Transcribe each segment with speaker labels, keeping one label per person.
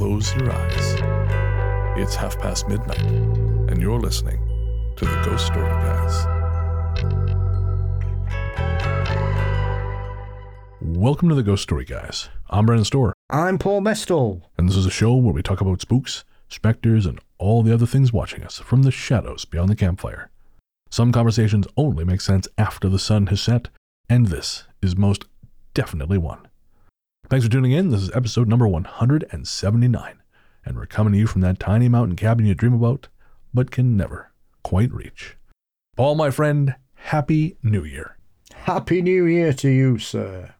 Speaker 1: hold hands and close your eyes. It's half past midnight, and you're listening to the Ghost Story Guys.
Speaker 2: Welcome to the Ghost Story Guys. I'm Brennan Storr,
Speaker 3: I'm Paul Mestal.
Speaker 2: and this is a show where we talk about spooks, specters, and all the other things watching us from the shadows beyond the campfire. Some conversations only make sense after the sun has set, and this is most definitely one. Thanks for tuning in. This is episode number 179, and we're coming to you from that tiny mountain cabin you dream about, but can never quite reach. Paul, my friend, Happy New Year.
Speaker 3: Happy New Year to you, sir.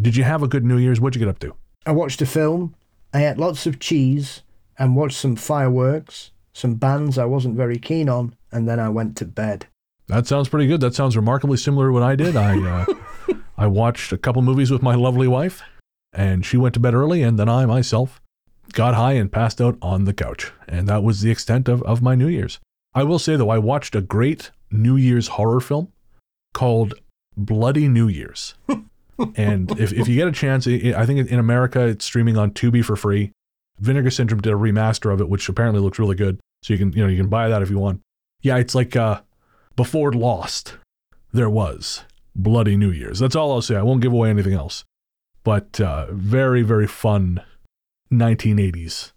Speaker 2: Did you have a good New Year's? What'd you get up to?
Speaker 3: I watched a film, I ate lots of cheese, and watched some fireworks, some bands I wasn't very keen on, and then I went to bed.
Speaker 2: That sounds pretty good. That sounds remarkably similar to what I did. I uh, I watched a couple movies with my lovely wife, and she went to bed early, and then I myself got high and passed out on the couch. And that was the extent of, of my New Year's. I will say though, I watched a great New Year's horror film called Bloody New Year's. and if, if you get a chance, i I think in America it's streaming on Tubi for free. Vinegar Syndrome did a remaster of it, which apparently looks really good. So you can you know you can buy that if you want. Yeah, it's like uh, before Lost, there was Bloody New Year's. That's all I'll say. I won't give away anything else. But uh, very very fun 1980s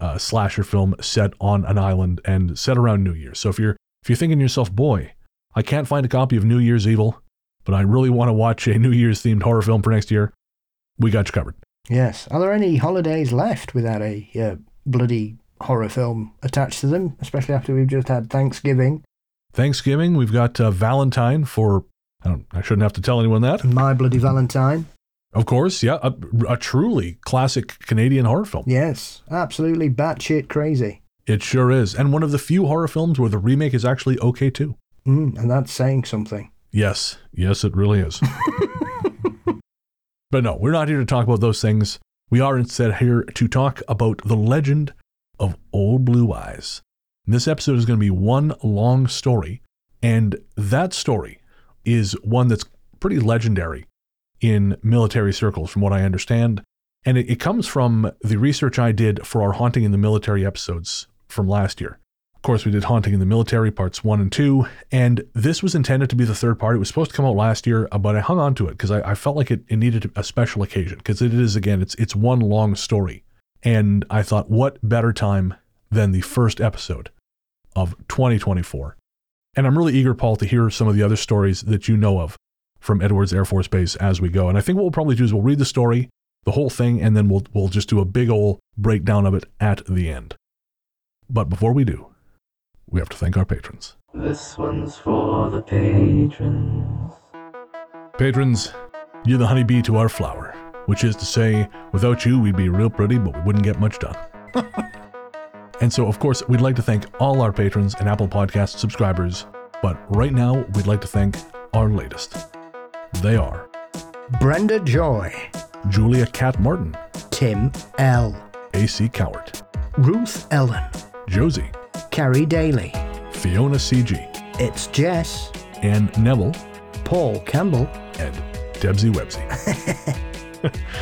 Speaker 2: uh, slasher film set on an island and set around New Year's. So if you're if you're thinking to yourself, boy, I can't find a copy of New Year's Evil, but I really want to watch a New Year's themed horror film for next year, we got you covered.
Speaker 3: Yes. Are there any holidays left without a uh, bloody horror film attached to them, especially after we've just had Thanksgiving?
Speaker 2: Thanksgiving, we've got uh, Valentine for. I, don't, I shouldn't have to tell anyone that.
Speaker 3: My Bloody Valentine?
Speaker 2: Of course, yeah, a, a truly classic Canadian horror film.
Speaker 3: Yes. Absolutely batshit crazy.
Speaker 2: It sure is, and one of the few horror films where the remake is actually okay too.
Speaker 3: Mm, and that's saying something.
Speaker 2: Yes, yes, it really is. but no, we're not here to talk about those things. We are instead here to talk about the legend of Old Blue Eyes. This episode is going to be one long story, and that story is one that's pretty legendary in military circles, from what I understand. And it, it comes from the research I did for our Haunting in the Military episodes from last year. Of course, we did Haunting in the Military parts one and two, and this was intended to be the third part. It was supposed to come out last year, uh, but I hung on to it because I, I felt like it, it needed a special occasion because it is, again, it's, it's one long story. And I thought, what better time than the first episode of 2024? And I'm really eager, Paul, to hear some of the other stories that you know of from Edwards Air Force Base as we go. And I think what we'll probably do is we'll read the story, the whole thing, and then we'll, we'll just do a big old breakdown of it at the end. But before we do, we have to thank our patrons.
Speaker 4: This one's for the patrons.
Speaker 2: Patrons, you're the honeybee to our flower, which is to say, without you, we'd be real pretty, but we wouldn't get much done. and so, of course, we'd like to thank all our patrons and Apple Podcast subscribers, but right now, we'd like to thank our latest. They are
Speaker 3: Brenda Joy,
Speaker 2: Julia Cat Martin,
Speaker 3: Tim L,
Speaker 2: AC Cowart,
Speaker 3: Ruth Ellen,
Speaker 2: Josie,
Speaker 3: Carrie Daly,
Speaker 2: Fiona CG,
Speaker 3: It's Jess,
Speaker 2: and Neville,
Speaker 3: Paul Campbell,
Speaker 2: and Debsy Websy.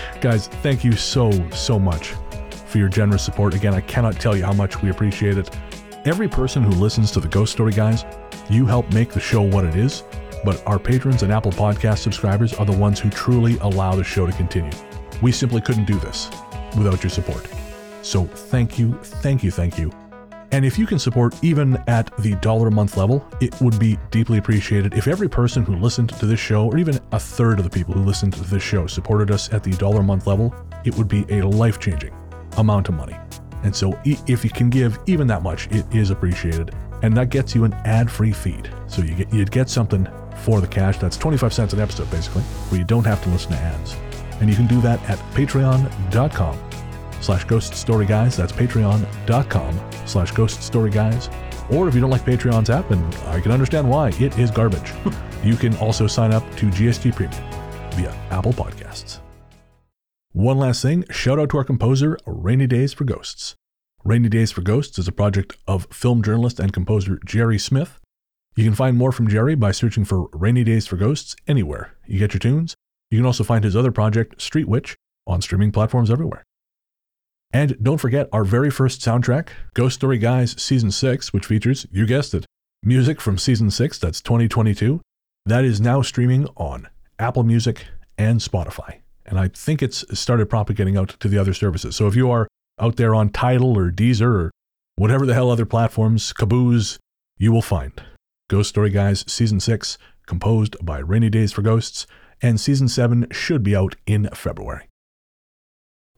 Speaker 2: Guys, thank you so, so much for your generous support. Again, I cannot tell you how much we appreciate it. Every person who listens to the Ghost Story Guys, you help make the show what it is, but our patrons and Apple Podcast subscribers are the ones who truly allow the show to continue. We simply couldn't do this without your support. So thank you, thank you, thank you. And if you can support even at the dollar a month level, it would be deeply appreciated if every person who listened to this show, or even a third of the people who listened to this show, supported us at the dollar a month level. It would be a life changing amount of money. And so if you can give even that much, it is appreciated. And that gets you an ad free feed. So you get, you'd get something for the cash. That's 25 cents an episode, basically, where you don't have to listen to ads. And you can do that at patreon.com slash ghost story guys. That's patreon.com slash ghost story guys. Or if you don't like Patreon's app, and I can understand why, it is garbage. you can also sign up to GST Premium via Apple Podcasts. One last thing shout out to our composer, Rainy Days for Ghosts. Rainy Days for Ghosts is a project of film journalist and composer Jerry Smith. You can find more from Jerry by searching for Rainy Days for Ghosts anywhere you get your tunes. You can also find his other project, Street Witch, on streaming platforms everywhere. And don't forget our very first soundtrack, Ghost Story Guys Season 6, which features, you guessed it, music from Season 6, that's 2022. That is now streaming on Apple Music and Spotify. And I think it's started propagating out to the other services. So if you are out there on Tidal or Deezer or whatever the hell other platforms, Caboose, you will find Ghost Story Guys Season 6, composed by Rainy Days for Ghosts, and Season 7 should be out in February.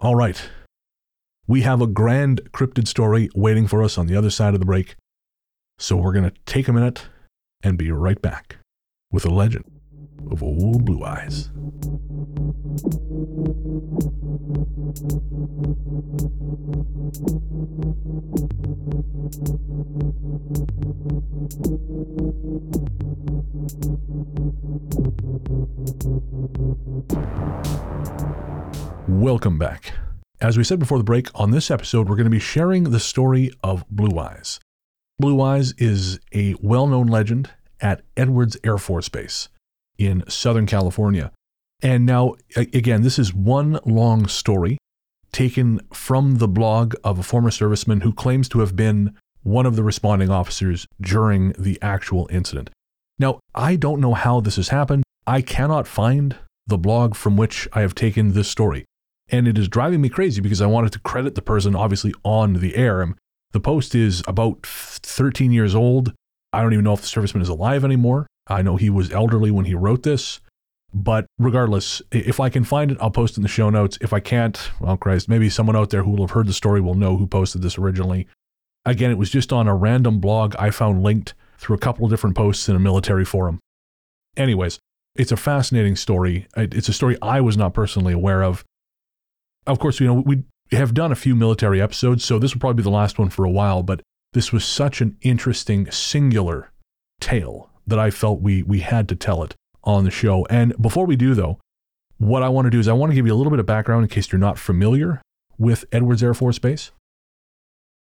Speaker 2: All right. We have a grand cryptid story waiting for us on the other side of the break. So we're going to take a minute and be right back with a legend of Old Blue Eyes. Welcome back. As we said before the break, on this episode, we're going to be sharing the story of Blue Eyes. Blue Eyes is a well known legend at Edwards Air Force Base in Southern California. And now, again, this is one long story taken from the blog of a former serviceman who claims to have been one of the responding officers during the actual incident. Now, I don't know how this has happened. I cannot find the blog from which I have taken this story. And it is driving me crazy because I wanted to credit the person obviously on the air. The post is about 13 years old. I don't even know if the serviceman is alive anymore. I know he was elderly when he wrote this. But regardless, if I can find it, I'll post it in the show notes. If I can't, well, Christ, maybe someone out there who will have heard the story will know who posted this originally. Again, it was just on a random blog I found linked through a couple of different posts in a military forum. Anyways, it's a fascinating story. It's a story I was not personally aware of. Of course, you know, we have done a few military episodes, so this will probably be the last one for a while, but this was such an interesting, singular tale that I felt we, we had to tell it on the show. And before we do, though, what I want to do is I want to give you a little bit of background in case you're not familiar with Edwards Air Force Base.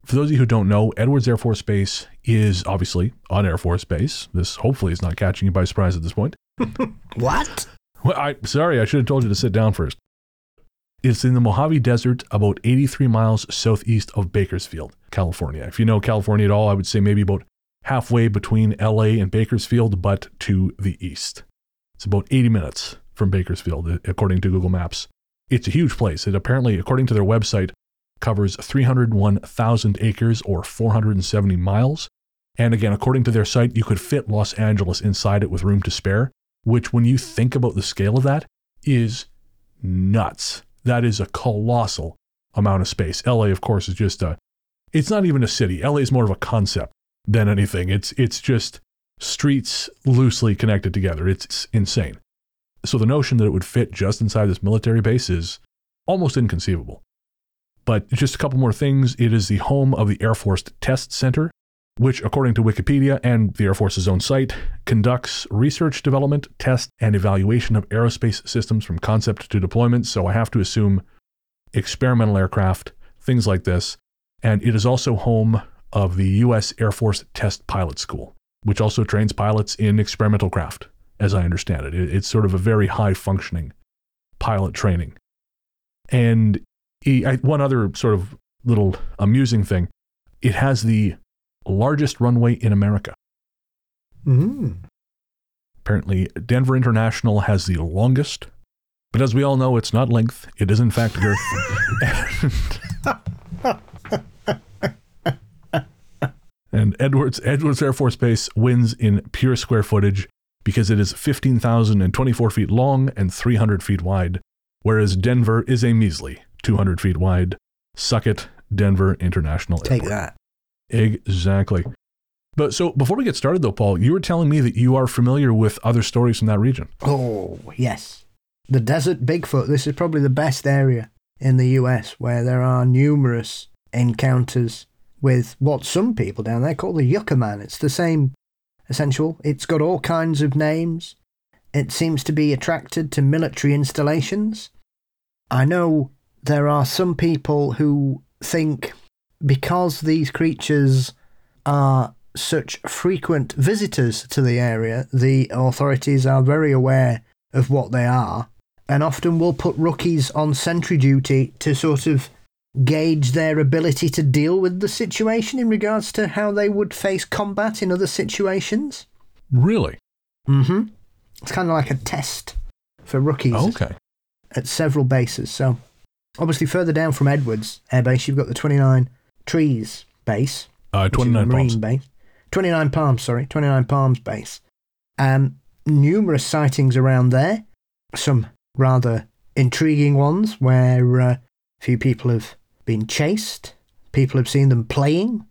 Speaker 2: For those of you who don't know, Edwards Air Force Base is obviously on Air Force Base. This hopefully is not catching you by surprise at this point.
Speaker 3: What?
Speaker 2: Well, I sorry, I should have told you to sit down first. It's in the Mojave Desert, about 83 miles southeast of Bakersfield, California. If you know California at all, I would say maybe about halfway between LA and Bakersfield, but to the east. It's about 80 minutes from Bakersfield, according to Google Maps. It's a huge place. It apparently, according to their website, covers 301,000 acres or 470 miles. And again, according to their site, you could fit Los Angeles inside it with room to spare, which, when you think about the scale of that, is nuts. That is a colossal amount of space. LA, of course, is just a, it's not even a city. LA is more of a concept than anything. It's, it's just streets loosely connected together. It's, it's insane. So the notion that it would fit just inside this military base is almost inconceivable. But just a couple more things. It is the home of the Air Force Test Center, which, according to Wikipedia and the Air Force's own site, conducts research, development, test, and evaluation of aerospace systems from concept to deployment. So I have to assume experimental aircraft, things like this. And it is also home of the U.S. Air Force Test Pilot School, which also trains pilots in experimental craft, as I understand it. It's sort of a very high functioning pilot training. And one other sort of little amusing thing it has the largest runway in America.
Speaker 3: Mm.
Speaker 2: Apparently, Denver International has the longest, but as we all know, it's not length, it is in fact girth. and Edwards, Edwards Air Force Base wins in pure square footage because it is 15,024 feet long and 300 feet wide, whereas Denver is a measly 200 feet wide. Suck it, Denver International
Speaker 3: Take
Speaker 2: Airport.
Speaker 3: that.
Speaker 2: Exactly. But so before we get started, though, Paul, you were telling me that you are familiar with other stories from that region.
Speaker 3: Oh, yes. The Desert Bigfoot. This is probably the best area in the US where there are numerous encounters with what some people down there call the Yucca Man. It's the same essential. It's got all kinds of names. It seems to be attracted to military installations. I know there are some people who think because these creatures are such frequent visitors to the area, the authorities are very aware of what they are and often will put rookies on sentry duty to sort of gauge their ability to deal with the situation in regards to how they would face combat in other situations.
Speaker 2: Really?
Speaker 3: Mm-hmm. It's kind of like a test for rookies
Speaker 2: Okay.
Speaker 3: at several bases. So, obviously, further down from Edwards Air Base, you've got the 29 Trees base,
Speaker 2: Uh,
Speaker 3: which is a
Speaker 2: 29
Speaker 3: Marine
Speaker 2: palms.
Speaker 3: base. 29 Palms, sorry, 29 Palms base. Um, numerous sightings around there. Some rather intriguing ones where uh, a few people have been chased. People have seen them playing.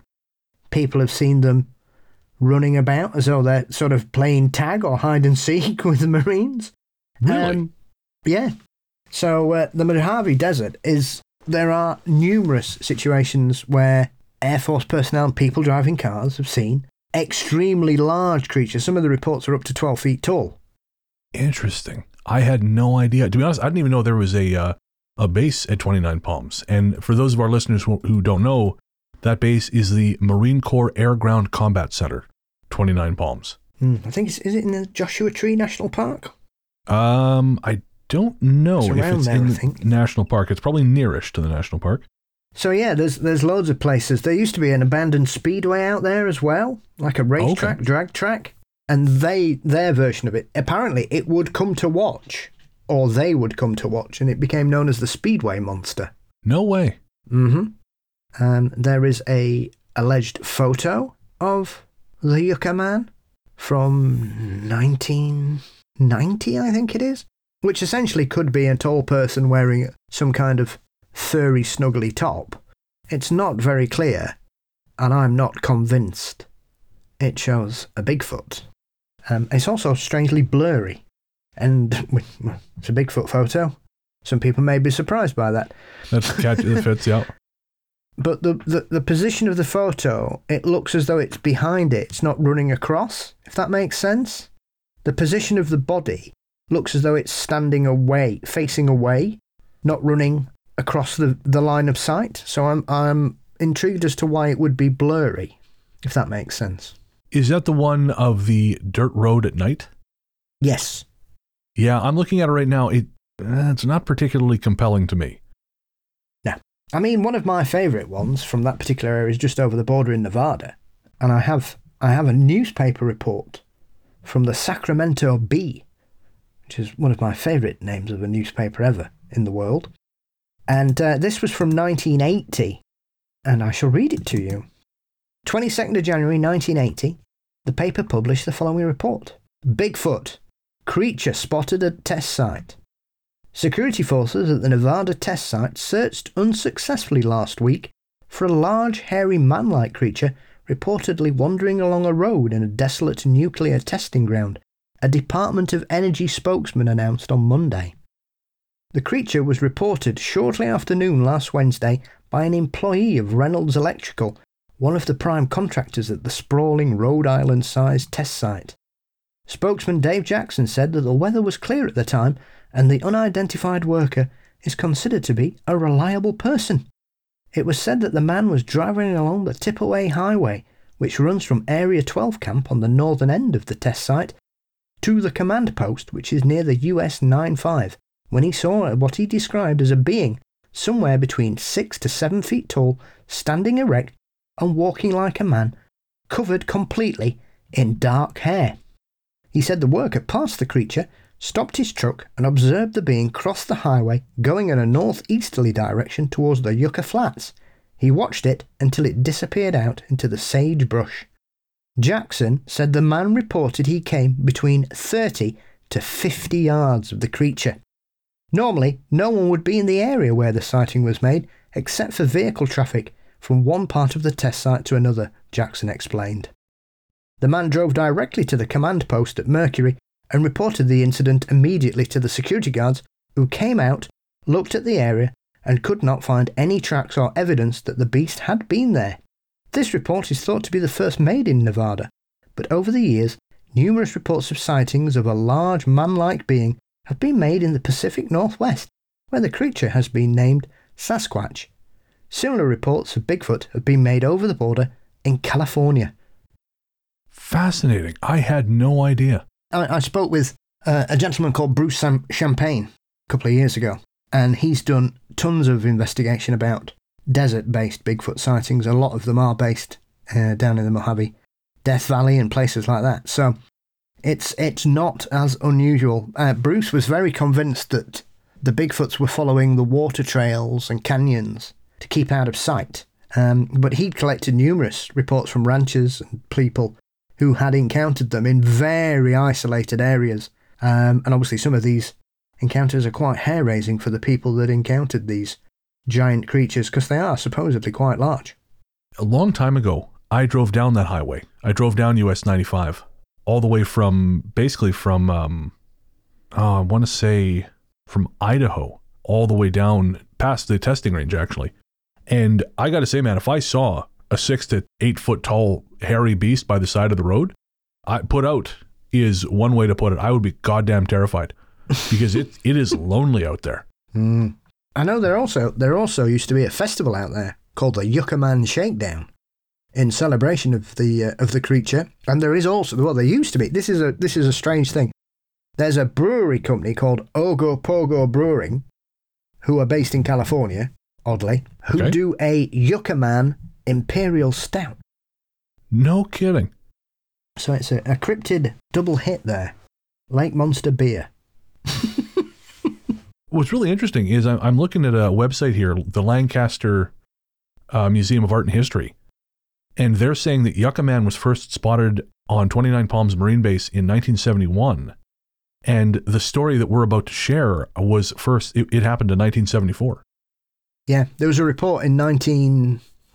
Speaker 3: People have seen them running about as though they're sort of playing tag or hide and seek with the Marines.
Speaker 2: Really?
Speaker 3: Um, yeah. So uh, the Mojave Desert is there are numerous situations where Air Force personnel and people driving cars have seen extremely large creatures. Some of the reports are up to 12 feet tall.
Speaker 2: Interesting. I had no idea. To be honest, I didn't even know there was a uh, a base at 29 Palms. And for those of our listeners who, who don't know, that base is the Marine Corps Air Ground Combat Center, 29 Palms.
Speaker 3: Hmm, I think it's, is it in the Joshua Tree National Park?
Speaker 2: Um, I don't know
Speaker 3: It's
Speaker 2: if it's
Speaker 3: there,
Speaker 2: in
Speaker 3: think.
Speaker 2: national park. It's probably nearish to the national park.
Speaker 3: So yeah, there's there's loads of places. There used to be an abandoned speedway out there as well, like a racetrack,
Speaker 2: Okay.
Speaker 3: drag track, and they their version of it. Apparently, it would come to watch, or they would come to watch, and it became known as the Speedway Monster.
Speaker 2: No way.
Speaker 3: Mm-hmm. Um, there is a alleged photo of the Yucca Man from 1990, I think it is, which essentially could be a tall person wearing some kind of furry, snuggly top. It's not very clear, and I'm not convinced. It shows a Bigfoot. Um, it's also strangely blurry, and it's a Bigfoot photo. Some people may be surprised by that.
Speaker 2: That's catch that fits yeah.
Speaker 3: But the, the, the position of the photo, it looks as though it's behind it. It's not running across, if that makes sense. The position of the body looks as though it's standing away, facing away, not running across the, the line of sight. So I'm, I'm intrigued as to why it would be blurry, if that makes sense.
Speaker 2: Is that the one of the dirt road at night?
Speaker 3: Yes.
Speaker 2: Yeah, I'm looking at it right now. It uh, it's not particularly compelling to me. Nah.
Speaker 3: I mean, one of my favourite ones from that particular area is just over the border in Nevada, and I have I have a newspaper report from the Sacramento Bee, which is one of my favourite names of a newspaper ever in the world, and uh, this was from 1980, and I shall read it to you. 22nd of January 1980, the paper published the following report: Bigfoot, creature spotted at test site. Security forces at the Nevada test site searched unsuccessfully last week for a large, hairy man like creature reportedly wandering along a road in a desolate nuclear testing ground, a Department of Energy spokesman announced on Monday. The creature was reported shortly after noon last Wednesday by an employee of Reynolds Electrical, one of the prime contractors at the sprawling Rhode Island sized test site. Spokesman Dave Jackson said that the weather was clear at the time and the unidentified worker is considered to be a reliable person. It was said that the man was driving along the Tippipah Highway, which runs from Area 12 camp on the northern end of the test site to the command post, which is near the US 95, when he saw what he described as a being somewhere between six to seven feet tall, standing erect and walking like a man, covered completely in dark hair. He said the worker passed the creature, stopped his truck, and observed the being cross the highway going in a northeasterly direction towards the Yucca Flats. He watched it until it disappeared out into the sagebrush. Jackson said the man reported he came between 30 to 50 yards of the creature. Normally, no one would be in the area where the sighting was made, except for vehicle traffic from one part of the test site to another, Jackson explained. The man drove directly to the command post at Mercury and reported the incident immediately to the security guards, who came out, looked at the area, and could not find any tracks or evidence that the beast had been there. This report is thought to be the first made in Nevada, but over the years, numerous reports of sightings of a large man like being have been made in the Pacific Northwest, where the creature has been named Sasquatch. Similar reports of Bigfoot have been made over the border in California.
Speaker 2: Fascinating. I had no idea.
Speaker 3: I, I spoke with uh, a gentleman called Bruce Sam- Champagne a couple of years ago, and he's done tons of investigation about desert based Bigfoot sightings. A lot of them are based uh, down in the Mojave, Death Valley, and places like that. So it's it's not as unusual. Uh, Bruce was very convinced that the Bigfoots were following the water trails and canyons to keep out of sight. Um, but he'd collected numerous reports from ranchers and people who had encountered them in very isolated areas. Um, and obviously, some of these encounters are quite hair raising for the people that encountered these giant creatures because they are supposedly quite large.
Speaker 2: A long time ago, I drove down that highway. I drove down US 95 all the way from basically from, um, uh, I want to say from Idaho all the way down past the testing range, actually. And I got to say, man, if I saw a six to eight foot tall hairy beast by the side of the road, I put out is one way to put it. I would be goddamn terrified because it, it is lonely out there.
Speaker 3: Mm. I know there also there also used to be a festival out there called the Yucca Man Shakedown in celebration of the uh, of the creature, and there is also well there used to be. This is a this is a strange thing. There's a brewery company called Ogo Pogo Brewing, who are based in California, oddly, who
Speaker 2: Okay.
Speaker 3: do a Yucca Imperial Stout.
Speaker 2: No kidding.
Speaker 3: So it's a, a cryptid double hit there. Lake Monster beer.
Speaker 2: What's really interesting is I'm, I'm looking at a website here, the Lancaster uh, Museum of Art and History, and they're saying that Yucca Man was first spotted on 29 Palms Marine Base in 1971. And the story that we're about to share was first, it, it happened in 1974.
Speaker 3: Yeah, there was a report in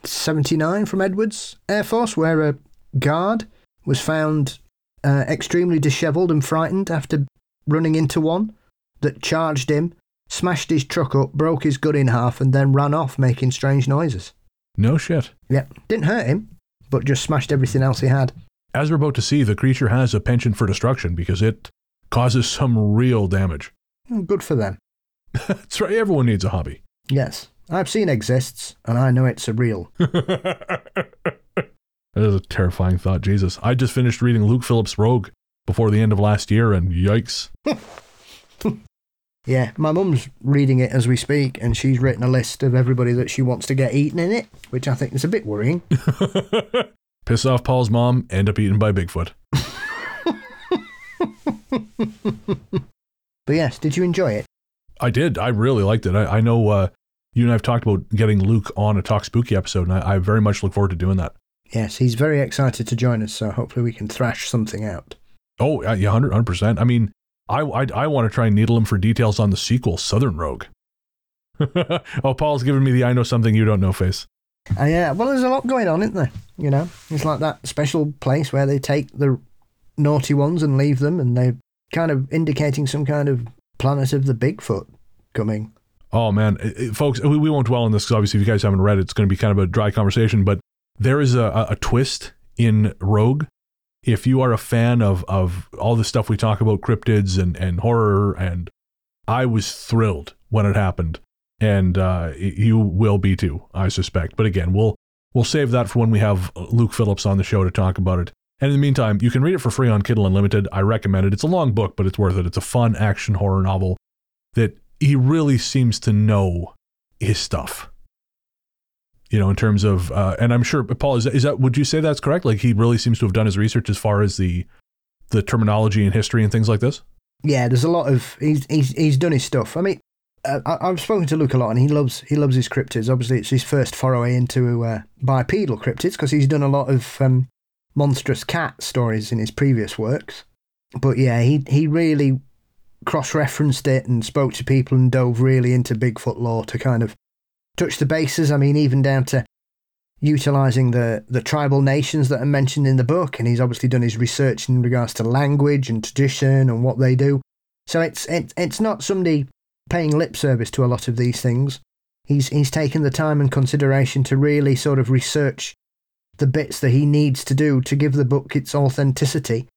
Speaker 3: 1979 from Edwards Air Force where a guard was found uh, extremely dishevelled and frightened after running into one that charged him, smashed his truck up, broke his gun in half, and then ran off making strange noises.
Speaker 2: No shit.
Speaker 3: Yeah, didn't hurt him, but just smashed everything else he had.
Speaker 2: As we're about to see, the creature has a penchant for destruction because it causes some real damage.
Speaker 3: Hmm, Good for them.
Speaker 2: That's right, everyone needs a hobby.
Speaker 3: Yes, I've seen exists, and I know it's a real.
Speaker 2: That is a terrifying thought, Jesus. I just finished reading Luke Phillips' Rogue before the end of last year, and yikes.
Speaker 3: Yeah, my mum's reading it as we speak, and she's written a list of everybody that she wants to get eaten in it, which I think is a bit worrying.
Speaker 2: Piss off Paul's mom, end up eaten by Bigfoot.
Speaker 3: But yes, did you enjoy it?
Speaker 2: I did. I really liked it. I, I know uh, you and I have talked about getting Luke on a Talk Spooky episode, and I, I very much look forward to doing that.
Speaker 3: Yes, he's very excited to join us, so hopefully we can thrash something out.
Speaker 2: Oh, yeah, yeah, 100 100%. I mean, I, I, I want to try and needle him for details on the sequel, Southern Rogue. oh, Paul's giving me the I know something you don't know face.
Speaker 3: Uh, yeah, well, there's a lot going on, isn't there? You know, it's like that special place where they take the naughty ones and leave them, and they're kind of indicating some kind of planet of the Bigfoot coming.
Speaker 2: Oh man, It- it- folks, we, we won't dwell on this because obviously, if you guys haven't read it, it's going to be kind of a dry conversation. But there is a, a, twist in Rogue. If you are a fan of of all the stuff we talk about, cryptids and and horror, and I was thrilled when it happened, and uh, you will be too, I suspect. But again, we'll we'll save that for when we have Luke Phillips on the show to talk about it. And in the meantime, you can read it for free on Kindle Unlimited. I recommend it. It's a long book, but it's worth it. It's a fun action horror novel that he really seems to know his stuff. You know, in terms of, uh, and I'm sure Paul is that, is that would you say that's correct? Like he really seems to have done his research as far as the the terminology and history and things like this.
Speaker 3: Yeah, there's a lot of he's he's he's done his stuff. I mean, uh, I, I've spoken to Luke a lot, and he loves he loves his cryptids. Obviously, it's his first foray into uh, bipedal cryptids because he's done a lot of um, monstrous cat stories in his previous works. But yeah, he he really cross-referenced it and spoke to people and dove really into Bigfoot lore to kind of touch the bases. I mean, even down to utilizing the the tribal nations that are mentioned in the book, and he's obviously done his research in regards to language and tradition and what they do. So it's it, it's not somebody paying lip service to a lot of these things. He's he's taken the time and consideration to really sort of research the bits that he needs to do to give the book its authenticity,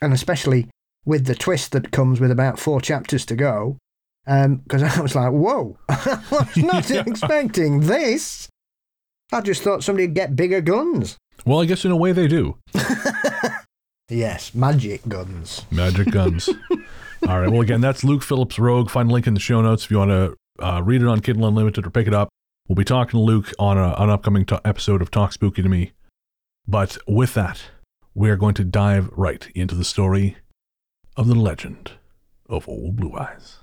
Speaker 3: and especially with the twist that comes with about four chapters to go. Because I was like, whoa, I was not
Speaker 2: Yeah.
Speaker 3: expecting this. I just thought somebody'd get bigger guns.
Speaker 2: Well, I guess in a way they do.
Speaker 3: Yes, magic guns.
Speaker 2: Magic guns. All right. Well, again, that's Luke Phillips Rogue. Find a link in the show notes if you want to uh, read it on Kindle Unlimited or pick it up. We'll be talking to Luke on a, an upcoming episode of Talk Spooky to Me. But with that, we are going to dive right into the story of the legend of Old Blue Eyes.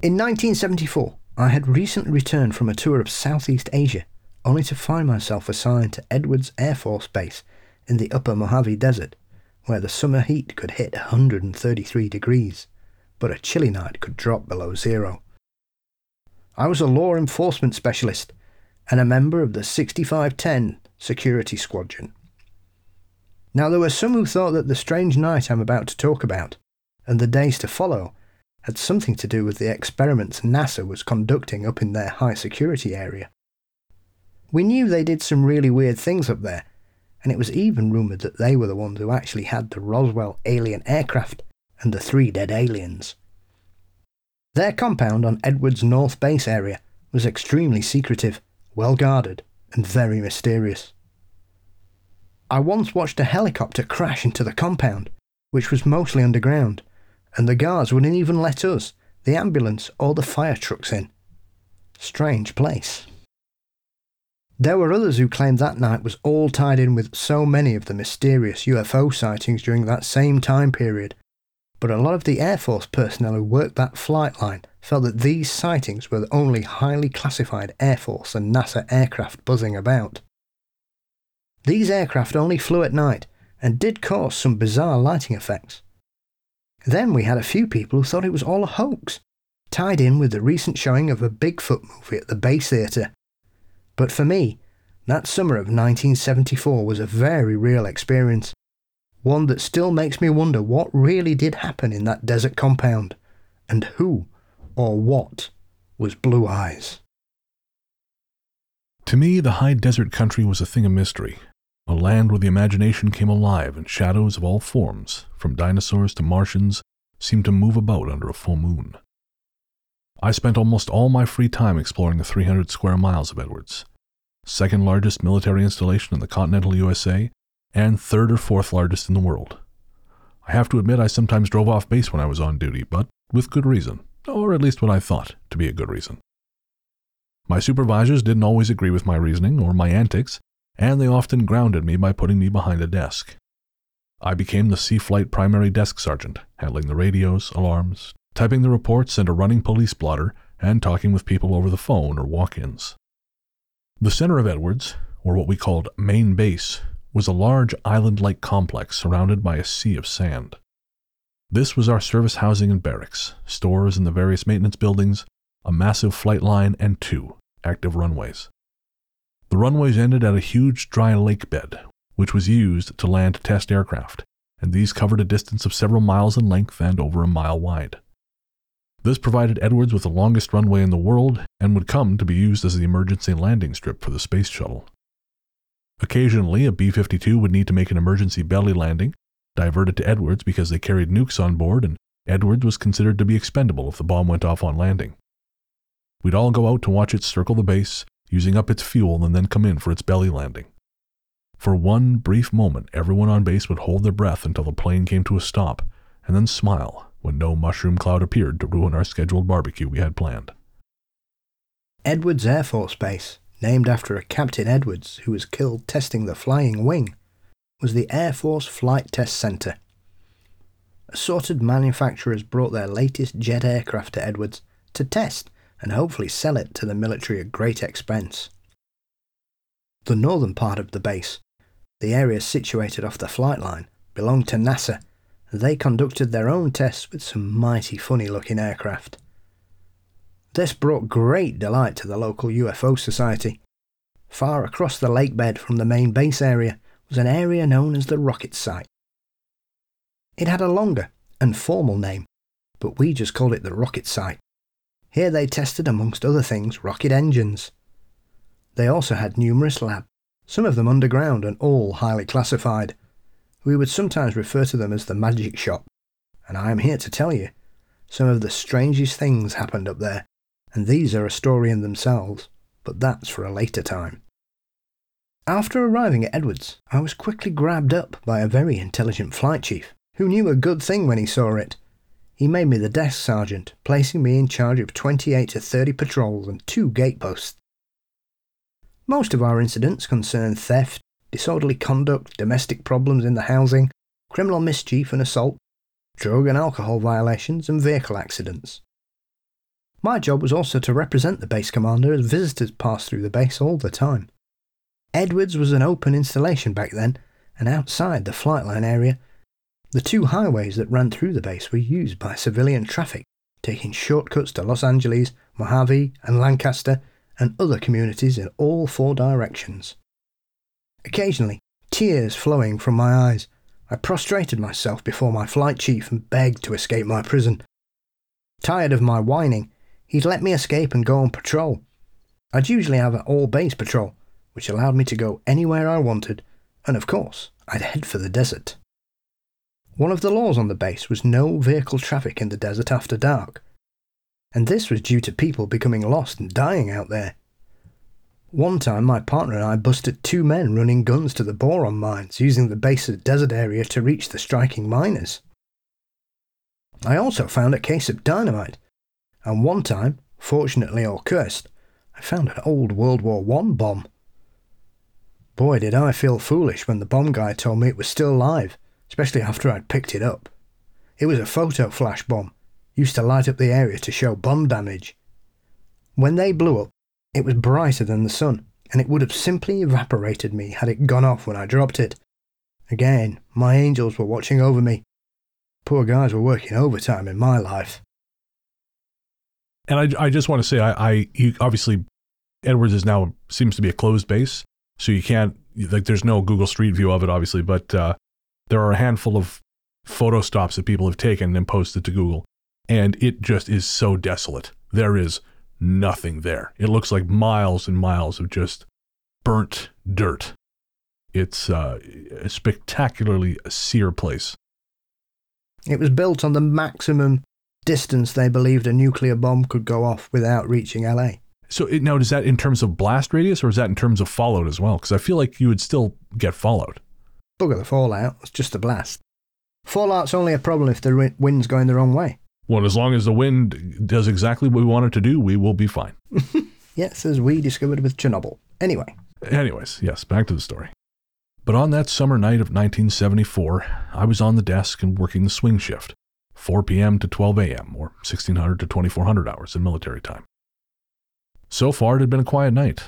Speaker 3: In 1974, I had recently returned from a tour of Southeast Asia, only to find myself assigned to Edwards Air Force Base in the upper Mojave Desert, where the summer heat could hit 133 degrees, but a chilly night could drop below zero. I was a law enforcement specialist and a member of the 6510 Security Squadron. Now, there were some who thought that the strange night I'm about to talk about, and the days to follow, had something to do with the experiments NASA was conducting up in their high security area. We knew they did some really weird things up there, and it was even rumoured that they were the ones who actually had the Roswell alien aircraft and the three dead aliens. Their compound on Edwards North Base area was extremely secretive, well guarded, and very mysterious. I once watched a helicopter crash into the compound, which was mostly underground, and the guards wouldn't even let us, the ambulance, or the fire trucks in. Strange place. There were others who claimed that night was all tied in with so many of the mysterious UFO sightings during that same time period, but a lot of the Air Force personnel who worked that flight line felt that these sightings were the only highly classified Air Force and NASA aircraft buzzing about. These aircraft only flew at night and did cause some bizarre lighting effects. Then we had a few people who thought it was all a hoax, tied in with the recent showing of a Bigfoot movie at the Base Theatre. But for me, that summer of 1974 was a very real experience, one that still makes me wonder what really did happen in that desert compound, and who or what was Blue Eyes.
Speaker 2: To me, the high desert country was a thing of mystery, a land where the imagination came alive and shadows of all forms, from dinosaurs to Martians, seemed to move about under a full moon. I spent almost all my free time exploring the 300 square miles of Edwards, second largest military installation in the continental USA, and third or fourth largest in the world. I have to admit I sometimes drove off base when I was on duty, but with good reason, or at least what I thought to be a good reason. My supervisors didn't always agree with my reasoning or my antics, and they often grounded me by putting me behind a desk. I became the C Flight primary desk sergeant, handling the radios, alarms, typing the reports and a running police blotter, and talking with people over the phone or walk ins. The center of Edwards, or what we called Main Base, was a large island like complex surrounded by a sea of sand. This was our service housing and barracks, stores and the various maintenance buildings, a massive flight line, and two active runways. The runways ended at a huge dry lake bed, which was used to land test aircraft, and these covered a distance of several miles in length and over a mile wide. This provided Edwards with the longest runway in the world and would come to be used as the emergency landing strip for the space shuttle. Occasionally, a B 52 would need to make an emergency belly landing, diverted to Edwards because they carried nukes on board, and Edwards was considered to be expendable if the bomb went off on landing. We'd all go out to watch it circle the base, using up its fuel, and then come in for its belly landing. For one brief moment, everyone on base would hold their breath until the plane came to a stop, and then smile when no mushroom cloud appeared to ruin our scheduled barbecue we had planned.
Speaker 3: Edwards Air Force Base, named after a Captain Edwards who was killed testing the flying wing, was the Air Force Flight Test Center. Assorted manufacturers brought their latest jet aircraft to Edwards to test and hopefully sell it to the military at great expense. The northern part of the base, the area situated off the flight line, belonged to NASA, and they conducted their own tests with some mighty funny looking aircraft. This brought great delight to the local UFO Society. Far across the lake bed from the main base area was an area known as the Rocket Site. It had a longer and formal name, but we just called it the Rocket Site. Here they tested, amongst other things, rocket engines. They also had numerous labs, some of them underground and all highly classified. We would sometimes refer to them as the magic shop, and I am here to tell you some of the strangest things happened up there, and these are a story in themselves, but that's for a later time. After arriving at Edwards, I was quickly grabbed up by a very intelligent flight chief, who knew a good thing when he saw it. He made me the desk sergeant, placing me in charge of 28 to 30 patrols and two gate posts. Most of our incidents concerned theft, disorderly conduct, domestic problems in the housing, criminal mischief and assault, drug and alcohol violations, and vehicle accidents. My job was also to represent the base commander as visitors passed through the base all the time. Edwards was an open installation back then, and outside the flight line area, the two highways that ran through the base were used by civilian traffic, taking shortcuts to Los Angeles, Mojave, and Lancaster, and other communities in all four directions. Occasionally, tears flowing from my eyes, I prostrated myself before my flight chief and begged to escape my prison. Tired of my whining, he'd let me escape and go on patrol. I'd usually have an all base patrol, which allowed me to go anywhere I wanted, and of course, I'd head for the desert. One of the laws on the base was no vehicle traffic in the desert after dark, and this was due to people becoming lost and dying out there. One time, my partner and I busted two men running guns to the boron mines using the base's desert area to reach the striking miners. I also found a case of dynamite, and one time, fortunately or cursed, I found an old World War I bomb. Boy, did I feel foolish when the bomb guy told me it was still live especially after I'd picked it up. It was a photo flash bomb, used to light up the area to show bomb damage. When they blew up, it was brighter than the sun, and it would have simply evaporated me had it gone off when I dropped it. Again, my angels were watching over me. Poor guys were working overtime in my life.
Speaker 2: And I, I just want to say, I, I you, obviously, Edwards is now seems to be a closed base, so you can't like there's no Google Street View of it, obviously. But uh, there are a handful of photo stops that people have taken and posted to Google, and it just is so desolate. There is nothing there. It looks like miles and miles of just burnt dirt. It's uh, a spectacularly sere place.
Speaker 3: It was built on the maximum distance they believed a nuclear bomb could go off without reaching LA.
Speaker 2: So it, now, is that in terms of blast radius or is that in terms of fallout as well? Because I feel like you would still get fallout.
Speaker 3: Bugger the fallout, it's just a blast. Fallout's only a problem if the wind's going the wrong way.
Speaker 2: Well, as long as the wind does exactly what we want it to do, we will be fine.
Speaker 3: yes, as we discovered with Chernobyl. Anyway.
Speaker 2: Anyways, yes, back to the story. But on that summer night of 1974, I was on the desk and working the swing shift, 4 p.m. to 12 a.m., or 1600 to 2400 hours in military time. So far, it had been a quiet night.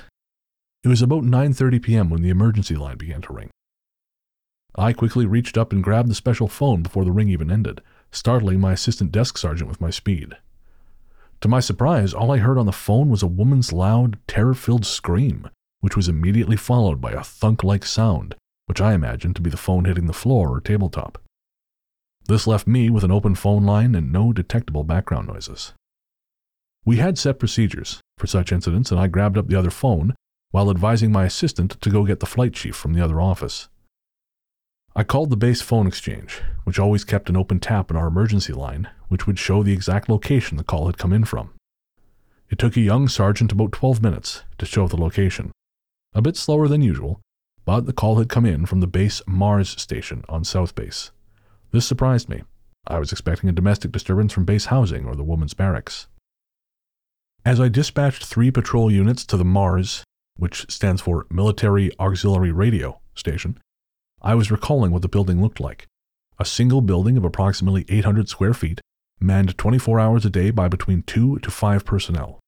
Speaker 2: It was about 9:30 p.m. when the emergency line began to ring. I quickly reached up and grabbed the special phone before the ring even ended, startling my assistant desk sergeant with my speed. To my surprise, all I heard on the phone was a woman's loud, terror filled scream, which was immediately followed by a thunk like sound, which I imagined to be the phone hitting the floor or tabletop. This left me with an open phone line and no detectable background noises. We had set procedures for such incidents, and I grabbed up the other phone while advising my assistant to go get the flight chief from the other office. I called the base phone exchange, which always kept an open tap in our emergency line, which would show the exact location the call had come in from. It took a young sergeant about 12 minutes to show the location. A bit slower than usual, but the call had come in from the base Mars station on South Base. This surprised me. I was expecting a domestic disturbance from base housing or the women's barracks. As I dispatched three patrol units to the MARS, which stands for Military Auxiliary Radio Station, I was recalling what the building looked like. A single building of approximately 800 square feet, manned 24 hours a day by between two to five personnel.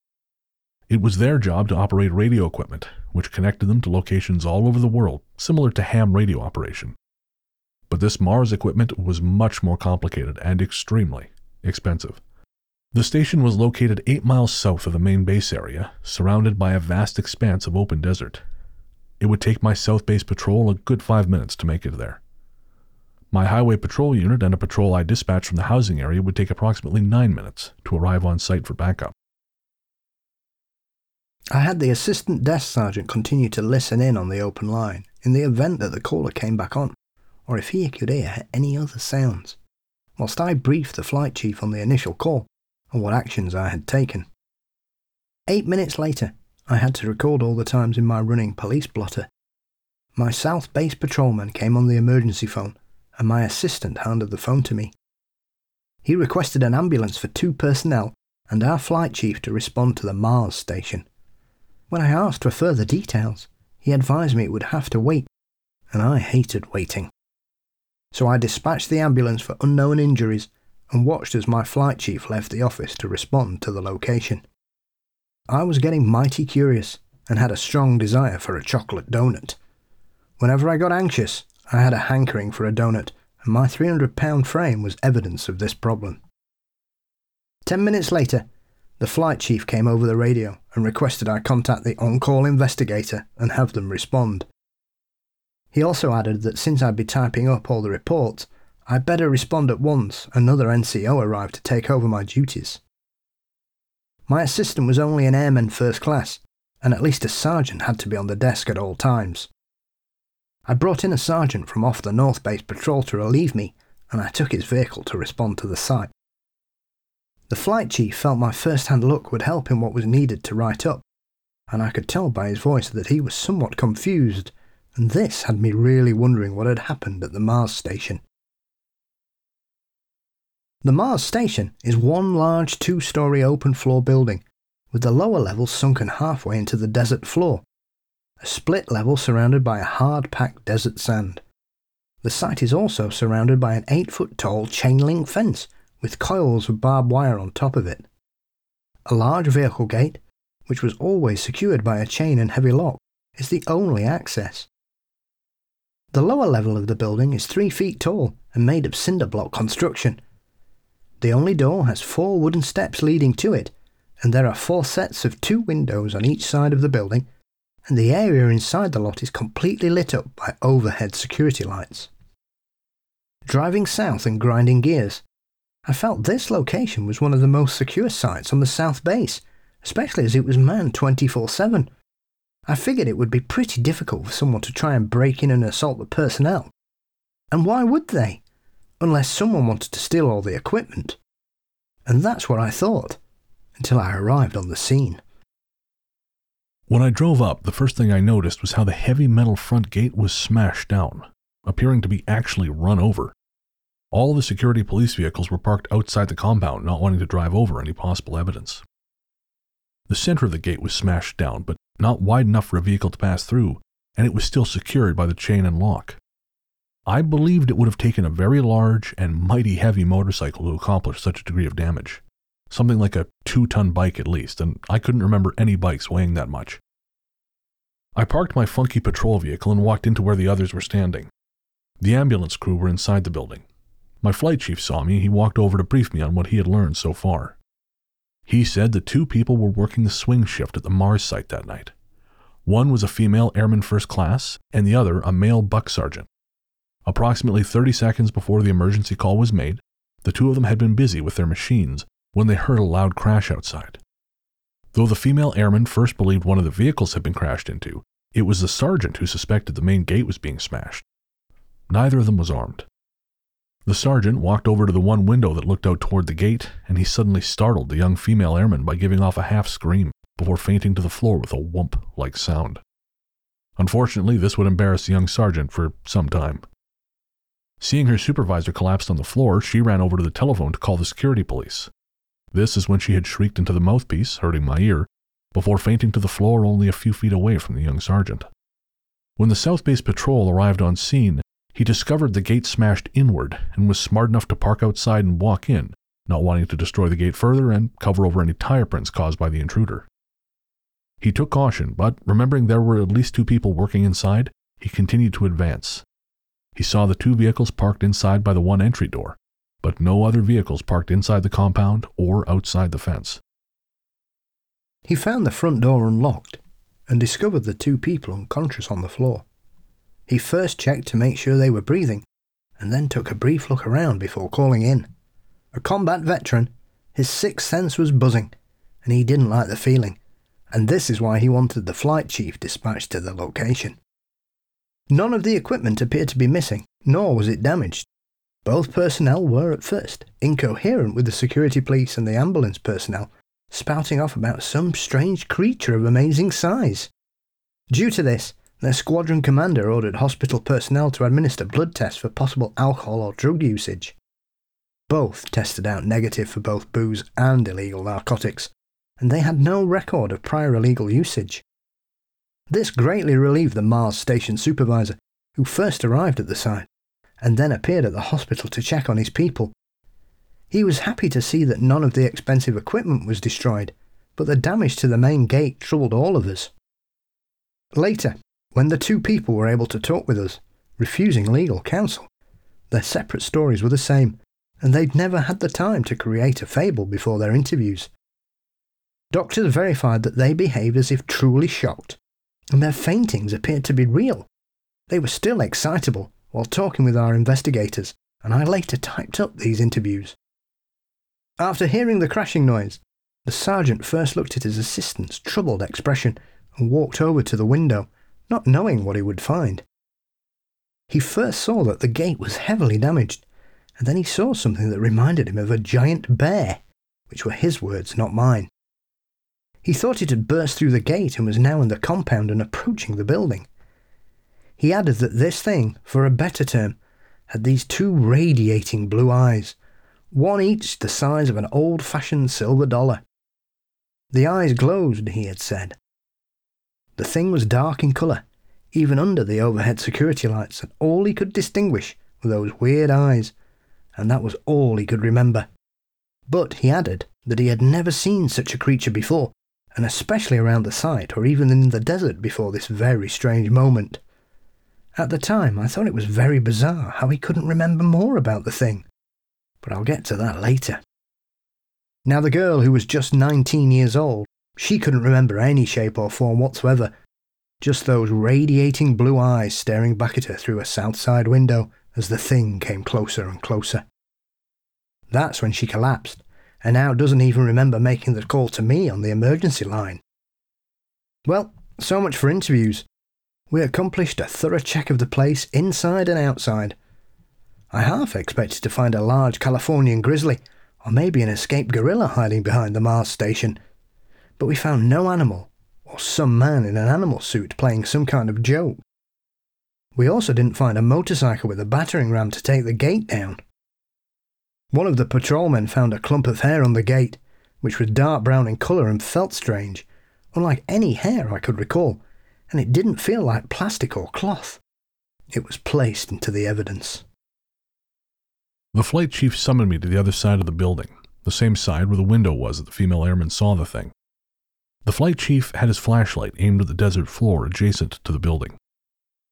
Speaker 2: It was their job to operate radio equipment, which connected them to locations all over the world, similar to ham radio operation. But this Mars equipment was much more complicated and extremely expensive. The station was located eight miles south of the main base area, surrounded by a vast expanse of open desert, it would take my South Base patrol a good five minutes to make it there. My highway patrol unit and a patrol I dispatched from the housing area would take approximately nine minutes to arrive on site for backup.
Speaker 3: I had the assistant desk sergeant continue to listen in on the open line in the event that the caller came back on, or if he could hear any other sounds, whilst I briefed the flight chief on the initial call and what actions I had taken. Eight minutes later, I had to record all the times in my running police blotter. my South Base patrolman came on the emergency phone and my assistant handed the phone to me. He requested an ambulance for two personnel and our flight chief to respond to the Mars station. When I asked for further details, he advised me it would have to wait, and I hated waiting. So I dispatched the ambulance for unknown injuries and watched as my flight chief left the office to respond to the location. I was getting mighty curious and had a strong desire for a chocolate donut. Whenever I got anxious, I had a hankering for a donut, and my 300 pound frame was evidence of this problem. Ten minutes later, the flight chief came over the radio and requested I contact the on call investigator and have them respond. He also added that since I'd be typing up all the reports, I'd better respond at once another NCO arrived to take over my duties. My assistant was only an airman first class, and at least a sergeant had to be on the desk at all times. I brought in a sergeant from off the North Base patrol to relieve me, and I took his vehicle to respond to the site. The flight chief felt my first hand look would help him what was needed to write up, and I could tell by his voice that he was somewhat confused, and this had me really wondering what had happened at the Mars station. The Mars station is one large two story open floor building, with the lower level sunken halfway into the desert floor a split level surrounded by a hard packed desert sand. The site is also surrounded by an 8 foot tall chain link fence with coils of barbed wire on top of it. A large vehicle gate, which was always secured by a chain and heavy lock, is the only access. The lower level of the building is 3 feet tall and made of cinder block construction. The only door has four wooden steps leading to it, and there are four sets of two windows on each side of the building and the area inside the lot is completely lit up by overhead security lights. Driving south and grinding gears, I felt this location was one of the most secure sites on the South Base, especially as it was manned 24 7. I figured it would be pretty difficult for someone to try and break in and assault the personnel. And why would they? Unless someone wanted to steal all the equipment. And that's what I thought, until I arrived on the scene.
Speaker 2: When I drove up, the first thing I noticed was how the heavy metal front gate was smashed down, appearing to be actually run over. All the security police vehicles were parked outside the compound, not wanting to drive over any possible evidence. The center of the gate was smashed down, but not wide enough for a vehicle to pass through, and it was still secured by the chain and lock. I believed it would have taken a very large and mighty heavy motorcycle to accomplish such a degree of damage. Something like a two ton bike at least, and I couldn't remember any bikes weighing that much. I parked my funky patrol vehicle and walked into where the others were standing. The ambulance crew were inside the building. My flight chief saw me he walked over to brief me on what he had learned so far. He said that two people were working the swing shift at the Mars site that night. One was a female airman first class, and the other a male buck sergeant. Approximately 30 seconds before the emergency call was made, the two of them had been busy with their machines when they heard a loud crash outside. Though the female airman first believed one of the vehicles had been crashed into, it was the sergeant who suspected the main gate was being smashed. Neither of them was armed. The sergeant walked over to the one window that looked out toward the gate, and he suddenly startled the young female airman by giving off a half scream before fainting to the floor with a whump like sound. Unfortunately, this would embarrass the young sergeant for some time. Seeing her supervisor collapsed on the floor, she ran over to the telephone to call the security police. This is when she had shrieked into the mouthpiece, hurting my ear, before fainting to the floor only a few feet away from the young sergeant. When the South Base patrol arrived on scene, he discovered the gate smashed inward and was smart enough to park outside and walk in, not wanting to destroy the gate further and cover over any tire prints caused by the intruder. He took caution, but remembering there were at least two people working inside, he continued to advance. He saw the two vehicles parked inside by the one entry door, but no other vehicles parked inside the compound or outside the fence.
Speaker 3: He found the front door unlocked and discovered the two people unconscious on the floor. He first checked to make sure they were breathing and then took a brief look around before calling in. A combat veteran, his sixth sense was buzzing and he didn't like the feeling, and this is why he wanted the flight chief dispatched to the location. None of the equipment appeared to be missing, nor was it damaged. Both personnel were at first incoherent with the security police and the ambulance personnel, spouting off about some strange creature of amazing size. Due to this, Their squadron commander ordered hospital personnel to administer blood tests for possible alcohol or drug usage. Both tested out negative for both booze and illegal narcotics, and they had no record of prior illegal usage. This greatly relieved the Mars station supervisor, who first arrived at the site and then appeared at the hospital to check on his people. He was happy to see that none of the expensive equipment was destroyed, but the damage to the main gate troubled all of us. Later, when the two people were able to talk with us, refusing legal counsel, their separate stories were the same, and they'd never had the time to create a fable before their interviews. Doctors verified that they behaved as if truly shocked, and their faintings appeared to be real. They were still excitable while talking with our investigators, and I later typed up these interviews. After hearing the crashing noise, the sergeant first looked at his assistant's troubled expression and walked over to the window, not knowing what he would find. He first saw that the gate was heavily damaged, and then he saw something that reminded him of a giant bear, which were his words, not mine. He thought it had burst through the gate and was now in the compound and approaching the building. He added that this thing, for a better term, had these two radiating blue eyes, one each the size of an old fashioned silver dollar. The eyes glowed, he had said. The thing was dark in colour, even under the overhead security lights, and all he could distinguish were those weird eyes, and that was all he could remember. But he added that he had never seen such a creature before, and especially around the site or even in the desert before this very strange moment. At the time, I thought it was very bizarre how he couldn't remember more about the thing, but I'll get to that later. Now, the girl who was just 19 years old, she couldn't remember any shape or form whatsoever, just those radiating blue eyes staring back at her through a south side window as the thing came closer and closer. That's when she collapsed, and now doesn't even remember making the call to me on the emergency line. Well, so much for interviews. We accomplished a thorough check of the place inside and outside. I half expected to find a large Californian grizzly, or maybe an escaped gorilla hiding behind the Mars station, but we found no animal, or some man in an animal suit playing some kind of joke. We also didn't find a motorcycle with a battering ram to take the gate down. One of the patrolmen found a clump of hair on the gate, which was dark brown in colour and felt strange, unlike any hair I could recall, and it didn't feel like plastic or cloth. It was placed into the evidence.
Speaker 2: The flight chief summoned me to the other side of the building, the same side where the window was that the female airman saw the thing. The flight chief had his flashlight aimed at the desert floor adjacent to the building.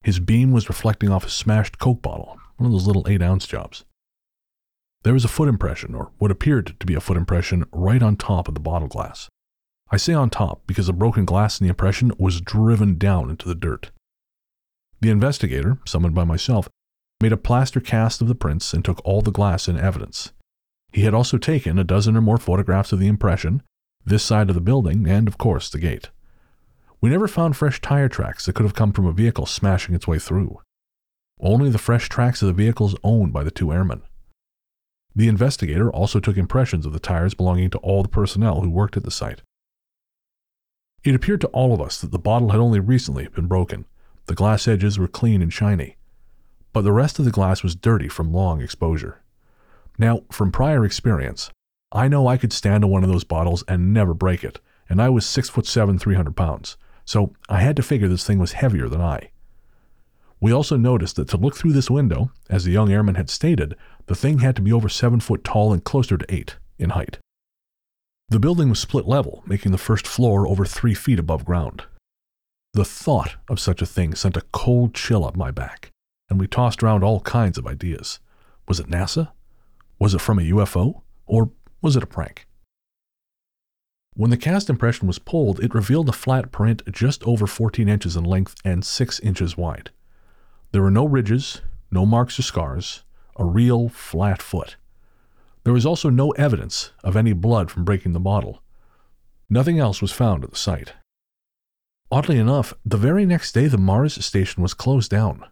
Speaker 2: His beam was reflecting off a smashed Coke bottle, one of those little 8 ounce jobs. There was a foot impression, or what appeared to be a foot impression, right on top of the bottle glass. I say on top because the broken glass in the impression was driven down into the dirt. The investigator, summoned by myself, made a plaster cast of the prints and took all the glass in evidence. He had also taken a dozen or more photographs of the impression, this side of the building, and of course the gate. We never found fresh tire tracks that could have come from a vehicle smashing its way through. Only the fresh tracks of the vehicles owned by the two airmen. The investigator also took impressions of the tires belonging to all the personnel who worked at the site. It appeared to all of us that the bottle had only recently been broken. The glass edges were clean and shiny, but the rest of the glass was dirty from long exposure. Now, from prior experience, I know I could stand on one of those bottles and never break it, and I was six foot seven, three hundred pounds so I had to figure this thing was heavier than I. We also noticed that to look through this window, as the young airman had stated, the thing had to be over seven foot tall and closer to eight in height. The building was split level, making the first floor over three feet above ground. The thought of such a thing sent a cold chill up my back, and we tossed around all kinds of ideas. Was it NASA? Was it from a UFO? Or was it a prank? When the cast impression was pulled, it revealed a flat print just over 14 inches in length and 6 inches wide. There were no ridges, no marks or scars, a real flat foot. There was also no evidence of any blood from breaking the bottle. Nothing else was found at the site. Oddly enough, the very next day the Mars station was closed down.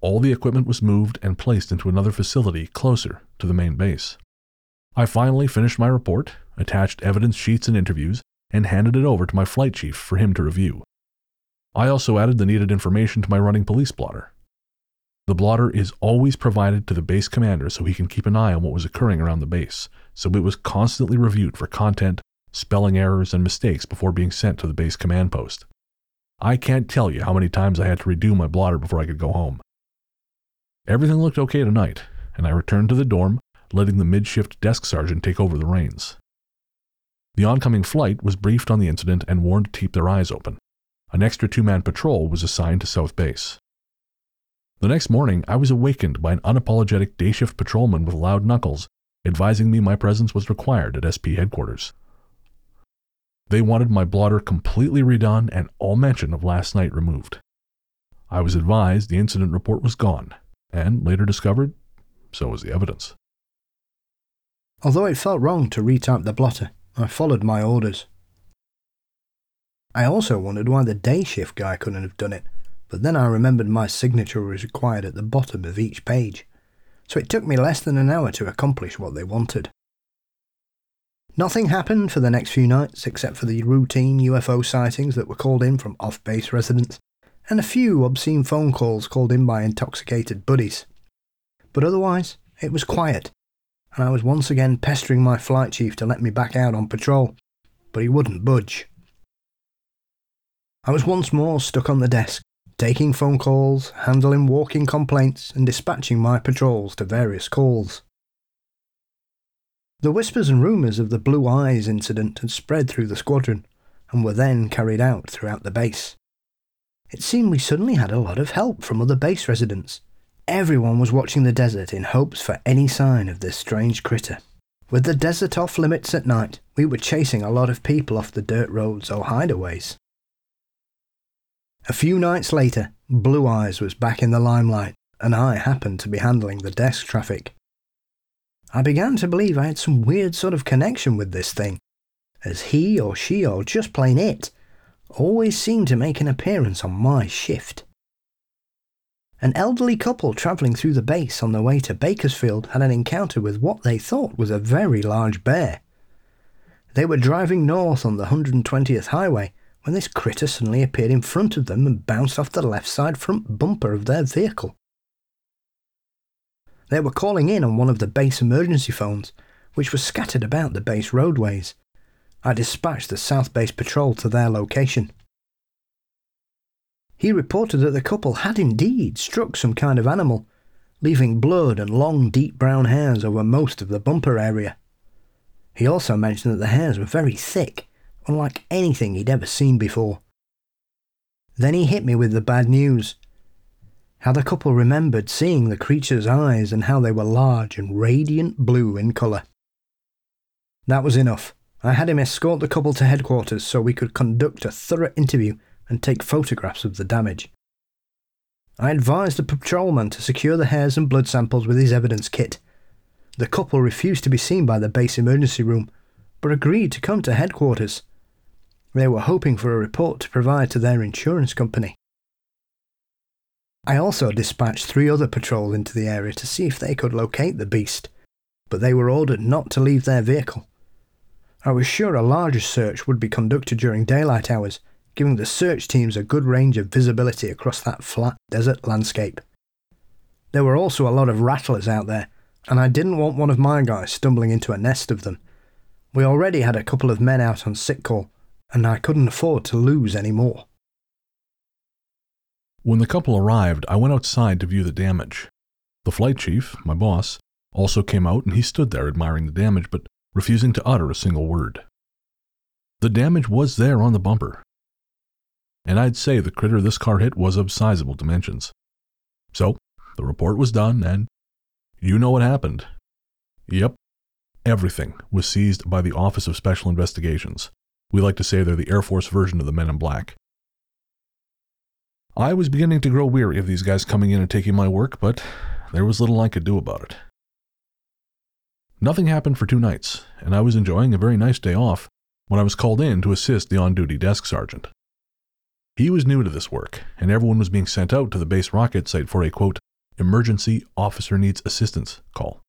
Speaker 2: All the equipment was moved and placed into another facility closer to the main base. I finally finished my report attached evidence sheets and interviews, and handed it over to my flight chief for him to review. I also added the needed information to my running police blotter. The blotter is always provided to the base commander so he can keep an eye on what was occurring around the base, so it was constantly reviewed for content, spelling errors, and mistakes before being sent to the base command post. I can't tell you how many times I had to redo my blotter before I could go home. Everything looked okay tonight, and I returned to the dorm, letting the mid-shift desk sergeant take over the reins. The oncoming flight was briefed on the incident and warned to keep their eyes open. An extra two man patrol was assigned to South Base. The next morning, I was awakened by an unapologetic day shift patrolman with loud knuckles, advising me my presence was required at SP headquarters. They wanted my blotter completely redone and all mention of last night removed. I was advised the incident report was gone, and later discovered so was the evidence.
Speaker 3: Although it felt wrong to retype the blotter, I followed my orders. I also wondered why the day shift guy couldn't have done it, but then I remembered my signature was required at the bottom of each page, so it took me less than an hour to accomplish what they wanted. Nothing happened for the next few nights except for the routine UFO sightings that were called in from off base residents, and a few obscene phone calls called in by intoxicated buddies. But otherwise, it was quiet, and I was once again pestering my flight chief to let me back out on patrol, but he wouldn't budge. I was once more stuck on the desk, taking phone calls, handling walking complaints, and dispatching my patrols to various calls. The whispers and rumours of the Blue Eyes incident had spread through the squadron and were then carried out throughout the base. It seemed we suddenly had a lot of help from other base residents. Everyone was watching the desert in hopes for any sign of this strange critter. With the desert off limits at night, we were chasing a lot of people off the dirt roads or hideaways. A few nights later, Blue Eyes was back in the limelight, and I happened to be handling the desk traffic. I began to believe I had some weird sort of connection with this thing, as he or she or just plain it always seemed to make an appearance on my shift. An elderly couple travelling through the base on their way to Bakersfield had an encounter with what they thought was a very large bear. They were driving north on the 120th highway when this critter suddenly appeared in front of them and bounced off the left side front bumper of their vehicle. They were calling in on one of the base emergency phones, which was scattered about the base roadways. I dispatched the South Base Patrol to their location. He reported that the couple had indeed struck some kind of animal, leaving blood and long, deep brown hairs over most of the bumper area. He also mentioned that the hairs were very thick unlike anything he'd ever seen before. Then he hit me with the bad news. How the couple remembered seeing the creature's eyes and how they were large and radiant blue in colour. That was enough. I had him escort the couple to headquarters so we could conduct a thorough interview and take photographs of the damage. I advised the patrolman to secure the hairs and blood samples with his evidence kit. The couple refused to be seen by the base emergency room, but agreed to come to headquarters. They were hoping for a report to provide to their insurance company. I also dispatched three other patrols into the area to see if they could locate the beast, but they were ordered not to leave their vehicle. I was sure a larger search would be conducted during daylight hours, giving the search teams a good range of visibility across that flat desert landscape. There were also a lot of rattlers out there, and I didn't want one of my guys stumbling into a nest of them. We already had a couple of men out on sick call, and I couldn't afford to lose any more.
Speaker 2: When the couple arrived, I went outside to view the damage. The flight chief, my boss, also came out and he stood there admiring the damage but refusing to utter a single word. The damage was there on the bumper. And I'd say the critter this car hit was of sizable dimensions. So, the report was done, and you know what happened. Yep, everything was seized by the Office of Special Investigations. We like to say they're the Air Force version of the Men in Black. I was beginning to grow weary of these guys coming in and taking my work, but there was little I could do about it. Nothing happened for two nights, and I was enjoying a very nice day off when I was called in to assist the on duty desk sergeant. He was new to this work, and everyone was being sent out to the base rocket site for a quote, emergency officer needs assistance call.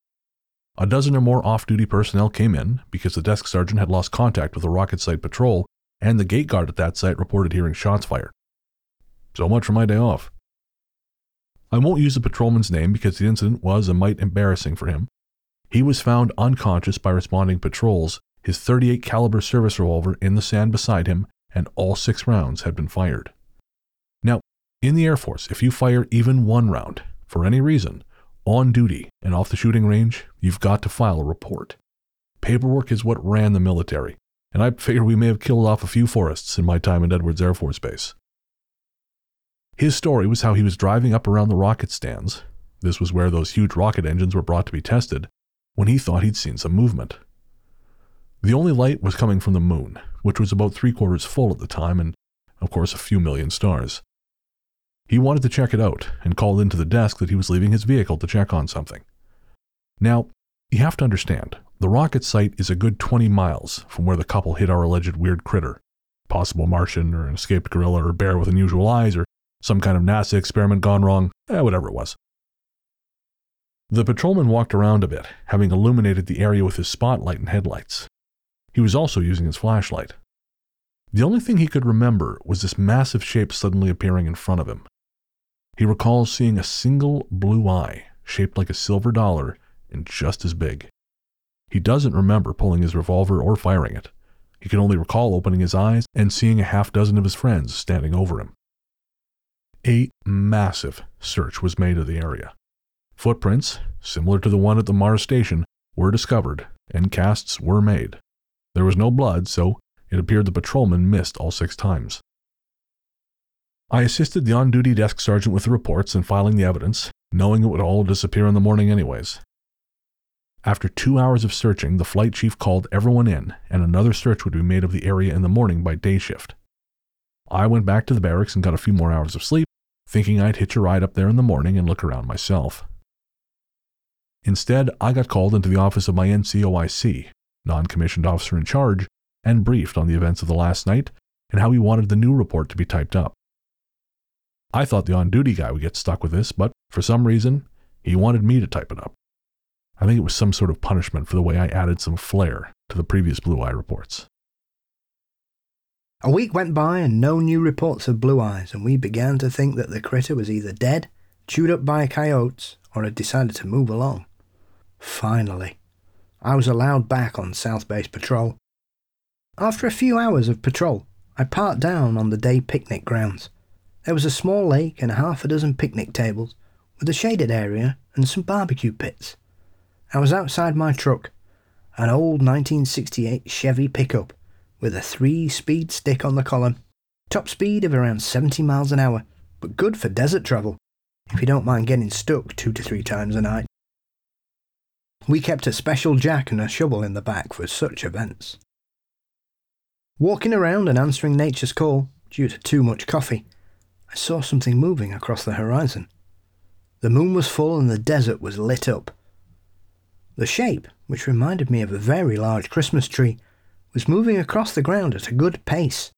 Speaker 2: A dozen or more off duty personnel came in because the desk sergeant had lost contact with the rocket site patrol, and the gate guard at that site reported hearing shots fired. So much for my day off. I won't use the patrolman's name because the incident was a mite embarrassing for him. He was found unconscious by responding patrols, his 38 caliber service revolver in the sand beside him, and all 6 rounds had been fired. Now, in the Air Force, if you fire even one round for any reason, on duty and off the shooting range, you've got to file a report. Paperwork is what ran the military, and I figure we may have killed off a few forests in my time at Edwards Air Force Base. His story was how he was driving up around the rocket stands. This was where those huge rocket engines were brought to be tested, when he thought he'd seen some movement. The only light was coming from the moon, which was about three quarters full at the time, and of course a few million stars. He wanted to check it out and called into the desk that he was leaving his vehicle to check on something. Now, you have to understand, the rocket site is a good 20 miles from where the couple hit our alleged weird critter possible Martian or an escaped gorilla or bear with unusual eyes or some kind of NASA experiment gone wrong, eh, whatever it was. The patrolman walked around a bit, having illuminated the area with his spotlight and headlights. He was also using his flashlight. The only thing he could remember was this massive shape suddenly appearing in front of him. He recalls seeing a single blue eye, shaped like a silver dollar and just as big. He doesn't remember pulling his revolver or firing it. He can only recall opening his eyes and seeing a half dozen of his friends standing over him. A massive search was made of the area. Footprints, similar to the one at the Mars station, were discovered, and casts were made. There was no blood, so it appeared the patrolman missed all six times. I assisted the on duty desk sergeant with the reports and filing the evidence, knowing it would all disappear in the morning anyways. After two hours of searching, the flight chief called everyone in, and another search would be made of the area in the morning by day shift. I went back to the barracks and got a few more hours of sleep, thinking I'd hitch a ride up there in the morning and look around myself. Instead, I got called into the office of my NCOIC, non commissioned officer in charge, and briefed on the events of the last night and how he wanted the new report to be typed up. I thought the on duty guy would get stuck with this, but for some reason, he wanted me to type it up. I think it was some sort of punishment for the way I added some flair to the previous Blue Eye reports.
Speaker 3: A week went by and no new reports of blue eyes, and we began to think that the critter was either dead, chewed up by coyotes, or had decided to move along. Finally, I was allowed back on South Base patrol. After a few hours of patrol, I parked down on the day picnic grounds. There was a small lake and half a dozen picnic tables, with a shaded area and some barbecue pits. I was outside my truck, an old 1968 Chevy pickup with a three speed stick on the column. Top speed of around 70 miles an hour, but good for desert travel, if you don't mind getting stuck two to three times a night. We kept a special jack and a shovel in the back for such events. Walking around and answering nature's call, due to too much coffee, I saw something moving across the horizon. The moon was full and the desert was lit up. The shape, which reminded me of a very large Christmas tree, was moving across the ground at a good pace.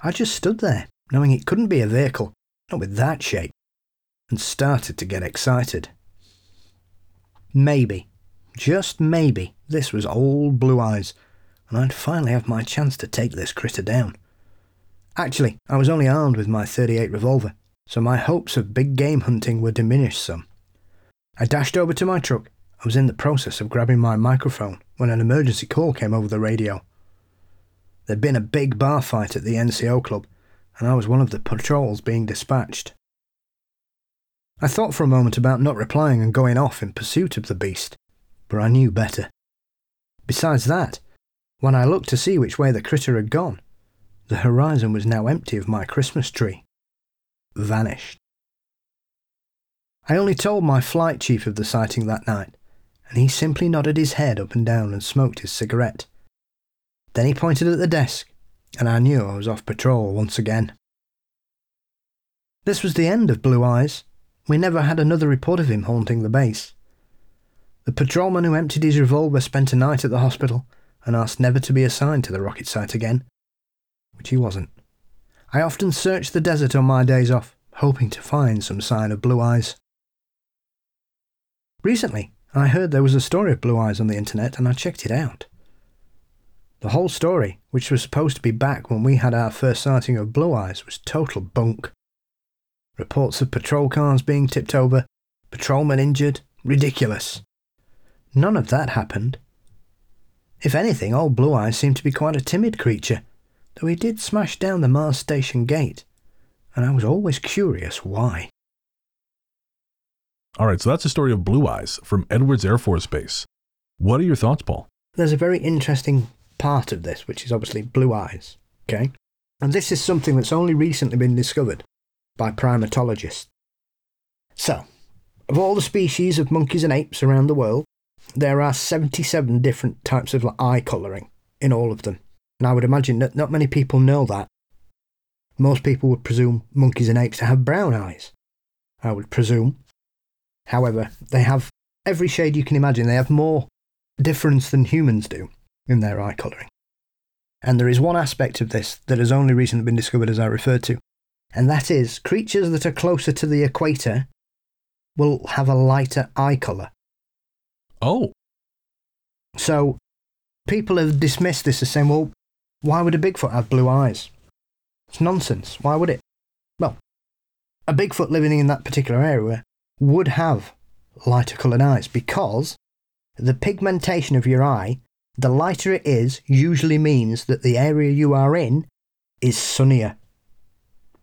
Speaker 3: I just stood there, knowing it couldn't be a vehicle, not with that shape, and started to get excited. Maybe, just maybe, this was old Blue Eyes, and I'd finally have my chance to take this critter down. Actually, I was only armed with my 38 revolver, so my hopes of big game hunting were diminished some. I dashed over to my truck. I was in the process of grabbing my microphone when an emergency call came over the radio. There'd been a big bar fight at the NCO club, and I was one of the patrols being dispatched. I thought for a moment about not replying and going off in pursuit of the beast, but I knew better. Besides that, when I looked to see which way the critter had gone, the horizon was now empty of my Christmas tree. Vanished. I only told my flight chief of the sighting that night, and he simply nodded his head up and down and smoked his cigarette. Then he pointed at the desk, and I knew I was off patrol once again. This was the end of Blue Eyes. We never had another report of him haunting the base. The patrolman who emptied his revolver spent a night at the hospital and asked never to be assigned to the rocket site again, which he wasn't. I often searched the desert on my days off, hoping to find some sign of Blue Eyes. Recently, I heard there was a story of Blue Eyes on the internet and I checked it out. The whole story, which was supposed to be back when we had our first sighting of Blue Eyes, was total bunk. Reports of patrol cars being tipped over, patrolmen injured. Ridiculous. None of that happened. If anything, old Blue Eyes seemed to be quite a timid creature, though he did smash down the Mars station gate, and I was always curious why.
Speaker 2: All right, so that's the story of Blue Eyes from Edwards Air Force Base. What are your thoughts, Paul?
Speaker 3: There's a very interesting part of this, which is obviously Blue Eyes, okay? And this is something that's only recently been discovered by primatologists. So, of all the species of monkeys and apes around the world, there are 77 different types of eye colouring in all of them. And I would imagine that not many people know that. Most people would presume monkeys and apes to have brown eyes. I would presume. However, they have every shade you can imagine. They have more difference than humans do in their eye colouring. And there is one aspect of this that has only recently been discovered, as I referred to, and that is creatures that are closer to the equator will have a lighter eye colour.
Speaker 2: Oh,
Speaker 3: So people have dismissed this as saying, well, why would a Bigfoot have blue eyes? It's nonsense. Why would it? Well, a Bigfoot living in that particular area would have lighter coloured eyes because the pigmentation of your eye, the lighter it is, usually means that the area you are in is sunnier.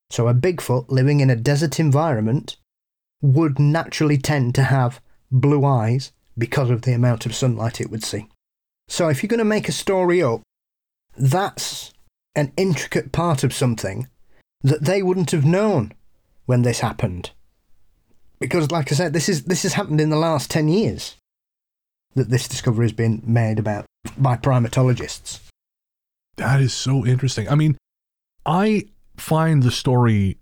Speaker 3: So a Bigfoot living in a desert environment would naturally tend to have blue eyes because of the amount of sunlight it would see. So if you're going to make a story up, that's an intricate part of something that they wouldn't have known when this happened. Because like I said, this is this has happened in the last ten years that this discovery has been made about by primatologists.
Speaker 2: that is so interesting. I mean, I find the story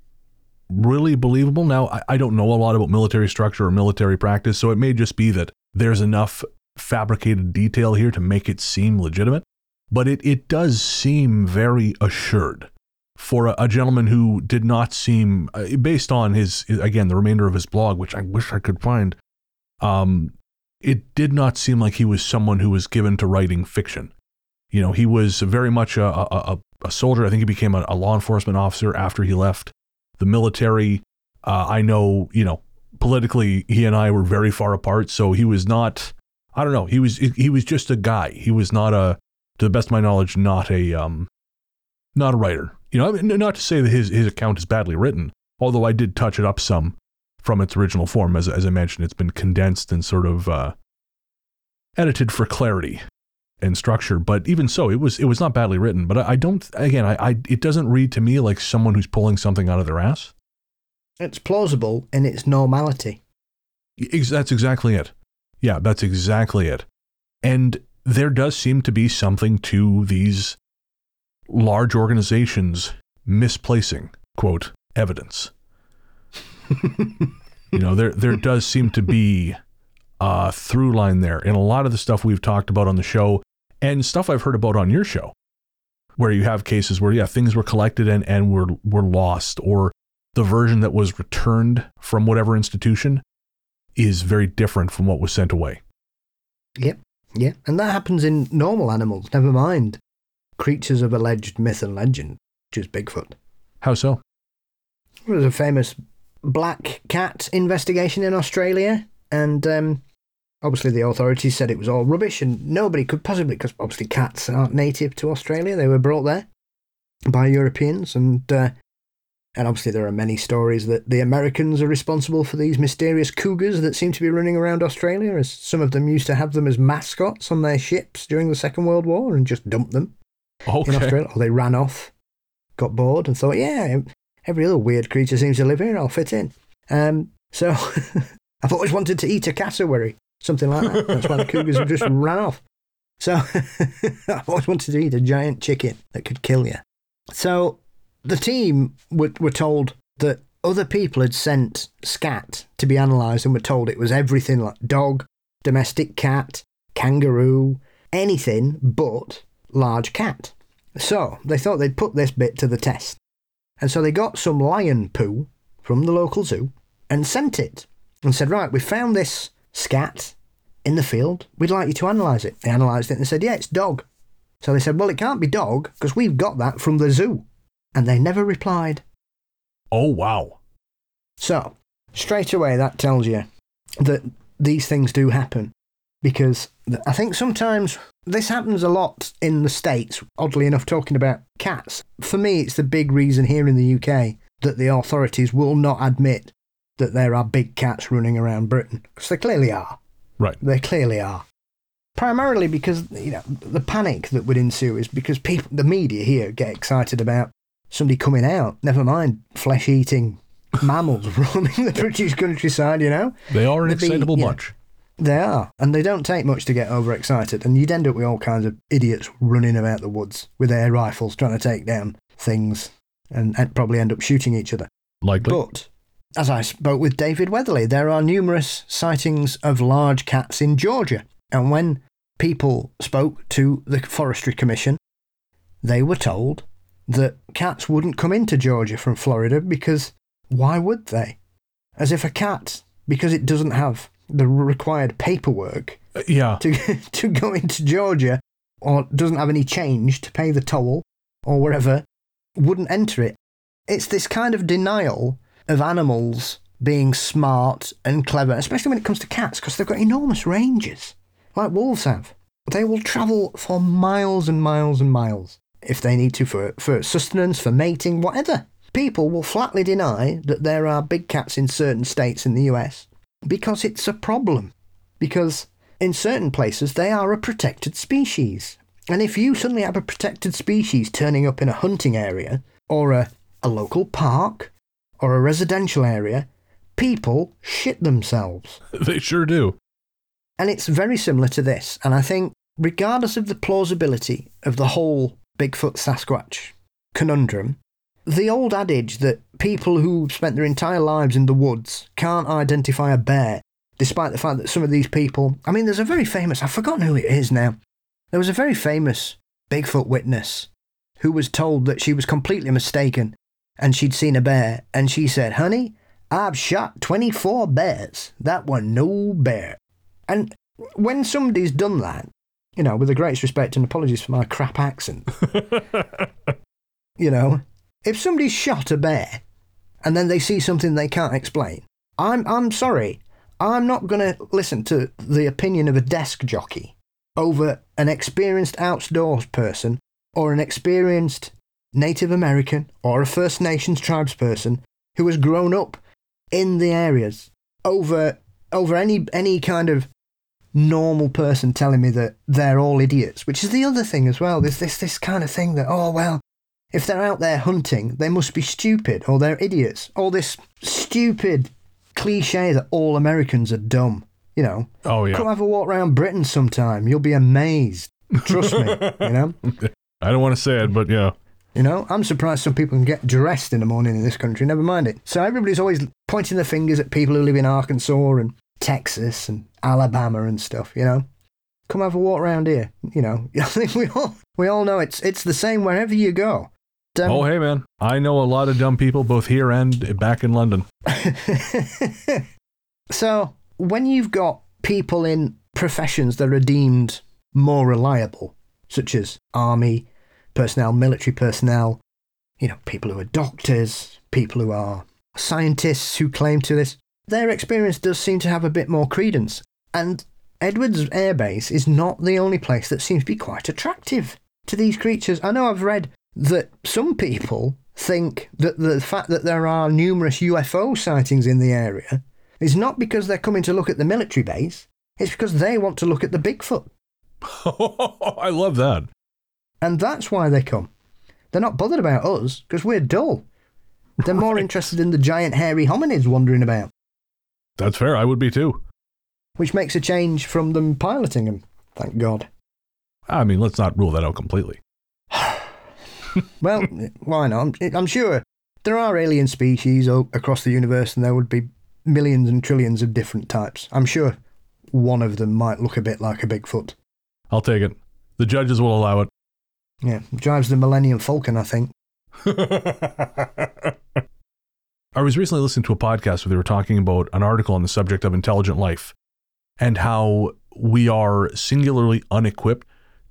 Speaker 2: really believable. Now, I, I don't know a lot about military structure or military practice, so it may just be that there's enough fabricated detail here to make it seem legitimate, but it, it does seem very assured for a, a gentleman who did not seem, uh, based on his, again, the remainder of his blog, which I wish I could find, um, it did not seem like he was someone who was given to writing fiction. You know, he was very much a, a, a, soldier. I think he became a, a law enforcement officer after he left the military. Uh, I know, you know, politically, he and I were very far apart. So he was not, I don't know, he was he was just a guy. He was not a, to the best of my knowledge, not a um, not a writer. You know, I mean, not to say that his his account is badly written, although I did touch it up some from its original form. As as I mentioned, it's been condensed and sort of uh, edited for clarity and structure. But even so, it was it was not badly written. But I, I don't. Again, I, I it doesn't read to me like someone who's pulling something out of their ass.
Speaker 3: It's plausible in its normality.
Speaker 2: That's exactly it. Yeah, that's exactly it. And there does seem to be something to these large organizations misplacing quote evidence. you know, there there does seem to be a through line there in a lot of the stuff we've talked about on the show and stuff I've heard about on your show, where you have cases where yeah things were collected and and were were lost, or the version that was returned from whatever institution is very different from what was sent away.
Speaker 3: Yep, yep. And that happens in normal animals, never mind creatures of alleged myth and legend, which is Bigfoot.
Speaker 2: How so?
Speaker 3: There was a famous black cat investigation in Australia, and um, obviously the authorities said it was all rubbish, and nobody could possibly, because obviously cats aren't native to Australia, they were brought there by Europeans, and uh, and obviously there are many stories that the Americans are responsible for these mysterious cougars that seem to be running around Australia, as some of them used to have them as mascots on their ships during the Second World War and just dumped them in Australia, or they ran off, got bored, and thought, yeah, every other weird creature seems to live here, I'll fit in. Um, so I've always wanted to eat a cassowary, something like that. That's why the cougars have just ran off. So I've always wanted to eat a giant chicken that could kill you. So the team were, were told that other people had sent scat to be analysed and were told it was everything like dog, domestic cat, kangaroo, anything but large cat. So they thought they'd put this bit to the test. And so they got some lion poo from the local zoo and sent it and said, Right, we found this scat in the field. We'd like you to analyse it. They analysed it and said, Yeah, it's dog. So they said, Well, it can't be dog because we've got that from the zoo. And they never replied.
Speaker 2: Oh wow.
Speaker 3: So, straight away, that tells you that these things do happen because I think sometimes this happens a lot in the States, oddly enough, talking about cats. For me, it's the big reason here in the UK that the authorities will not admit that there are big cats running around Britain because they clearly are.
Speaker 2: Right.
Speaker 3: They clearly are. Primarily because you know the panic that would ensue is because people, the media here, get excited about somebody coming out. Never mind flesh-eating mammals roaming the British countryside. You know
Speaker 2: They are an
Speaker 3: The bee,
Speaker 2: excitable
Speaker 3: yeah.
Speaker 2: bunch.
Speaker 3: they are, and they don't take much to get overexcited. And you'd end up with all kinds of idiots running about the woods with air rifles trying to take down things, and, and probably end up shooting each other.
Speaker 2: Likely.
Speaker 3: But as I spoke with David Weatherly, there are numerous sightings of large cats in Georgia. And when people spoke to the Forestry Commission, they were told that cats wouldn't come into Georgia from Florida because why would they? As if a cat, because it doesn't have the required paperwork
Speaker 2: Uh, yeah.
Speaker 3: to, to go into Georgia or doesn't have any change to pay the toll or wherever, wouldn't enter it. It's this kind of denial of animals being smart and clever, especially when it comes to cats, because they've got enormous ranges, like wolves have. They will travel for miles and miles and miles if they need to for, for sustenance, for mating, whatever. People will flatly deny that there are big cats in certain states in the US because it's a problem. Because in certain places they are a protected species. And if you suddenly have a protected species turning up in a hunting area, or a, a local park, or a residential area, people shit themselves.
Speaker 2: They sure do.
Speaker 3: And it's very similar to this. And I think, regardless of the plausibility of the whole Bigfoot Sasquatch conundrum, the old adage that people who spent their entire lives in the woods can't identify a bear, despite the fact that some of these people. I mean, there's a very famous, I've forgotten who it is now. There was a very famous Bigfoot witness who was told that she was completely mistaken and she'd seen a bear. And she said, Honey, I've shot 24 bears. That was no bear. And when somebody's done that, you know, with the greatest respect and apologies for my crap accent, you know, if somebody's shot a bear and then they see something they can't explain, I'm I'm sorry, I'm not going to listen to the opinion of a desk jockey over an experienced outdoors person or an experienced Native American or a First Nations tribes person who has grown up in the areas over over any any kind of normal person telling me that they're all idiots, which is the other thing as well. There's this this kind of thing that oh well, if they're out there hunting, they must be stupid or they're idiots. All this stupid cliche that all Americans are dumb. You know,
Speaker 2: Oh,
Speaker 3: come have a walk around Britain sometime. You'll be amazed. Trust me. You know.
Speaker 2: I don't want to say it, but yeah.
Speaker 3: You know, I'm surprised some people can get dressed in the morning in this country, never mind it. So everybody's always pointing their fingers at people who live in Arkansas and Texas and Alabama and stuff, you know. Come have a walk around here, you know. I think we all we all know it's it's the same wherever you go. Um,
Speaker 2: Oh, hey, man. I know a lot of dumb people, both here and back in London.
Speaker 3: so when you've got people in professions that are deemed more reliable, such as army personnel, military personnel, you know, people who are doctors, people who are scientists who claim to this, their experience does seem to have a bit more credence. And Edwards Air Base is not the only place that seems to be quite attractive to these creatures. I know I've read that some people think that the fact that there are numerous UFO sightings in the area is not because they're coming to look at the military base, it's because they want to look at the Bigfoot.
Speaker 2: I love that.
Speaker 3: And that's why they come. They're not bothered about us because we're dull. They're more interested in the giant hairy hominids wandering about,
Speaker 2: That's fair. I would be too.
Speaker 3: which makes a change from them piloting them, thank God.
Speaker 2: I mean, let's not rule that out completely.
Speaker 3: Well, why not? I'm, I'm sure there are alien species across the universe and there would be millions and trillions of different types. I'm sure one of them might look a bit like a Bigfoot.
Speaker 2: I'll take it. The judges will allow it.
Speaker 3: Yeah, drives the Millennium Falcon, I think.
Speaker 2: I was recently listening to a podcast where they were talking about an article on the subject of intelligent life and how we are singularly unequipped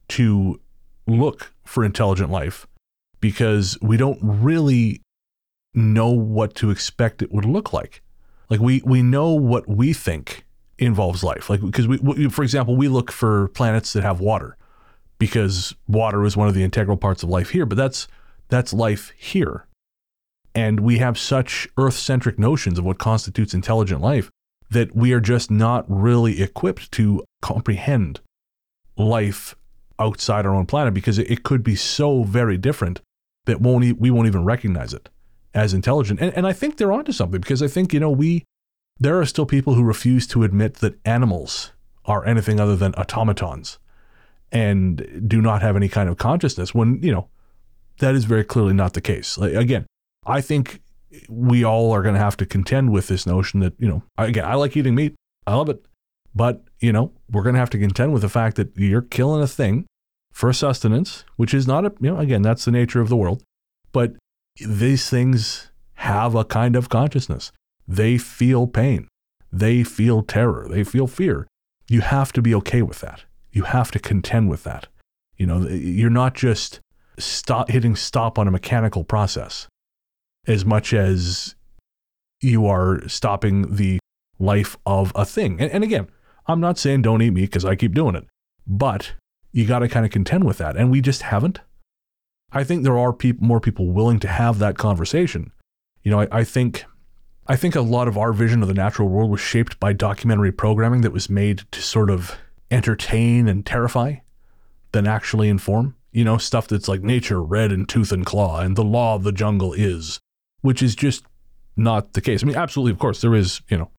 Speaker 2: to look for intelligent life because we don't really know what to expect it would look like. Like we we know what we think involves life. Like because we, we for example, we look for planets that have water because water is one of the integral parts of life here, but that's that's life here. And we have such earth-centric notions of what constitutes intelligent life that we are just not really equipped to comprehend life outside our own planet because it, could be so very different that won't e- we won't even recognize it as intelligent. And, and I think they're onto something because I think, you know, we, there are still people who refuse to admit that animals are anything other than automatons and do not have any kind of consciousness when, you know, that is very clearly not the case. Like, again, I think we all are going to have to contend with this notion that, you know, again, I like eating meat. I love it. But, you know, we're going to have to contend with the fact that you're killing a thing for sustenance, which is not a, you know, again, that's the nature of the world. But these things have a kind of consciousness. They feel pain. They feel terror. They feel fear. You have to be okay with that. You have to contend with that. You know, you're not just stop hitting stop on a mechanical process as much as you are stopping the life of a thing. And, and again, I'm not saying don't eat meat because I keep doing it, but you got to kind of contend with that. And we just haven't. I think there are peop- more people willing to have that conversation. You know, I, I think I think a lot of our vision of the natural world was shaped by documentary programming that was made to sort of entertain and terrify than actually inform. You know, stuff that's like nature red in tooth and claw and the law of the jungle is, which is just not the case. I mean, absolutely, of course, there is, you know,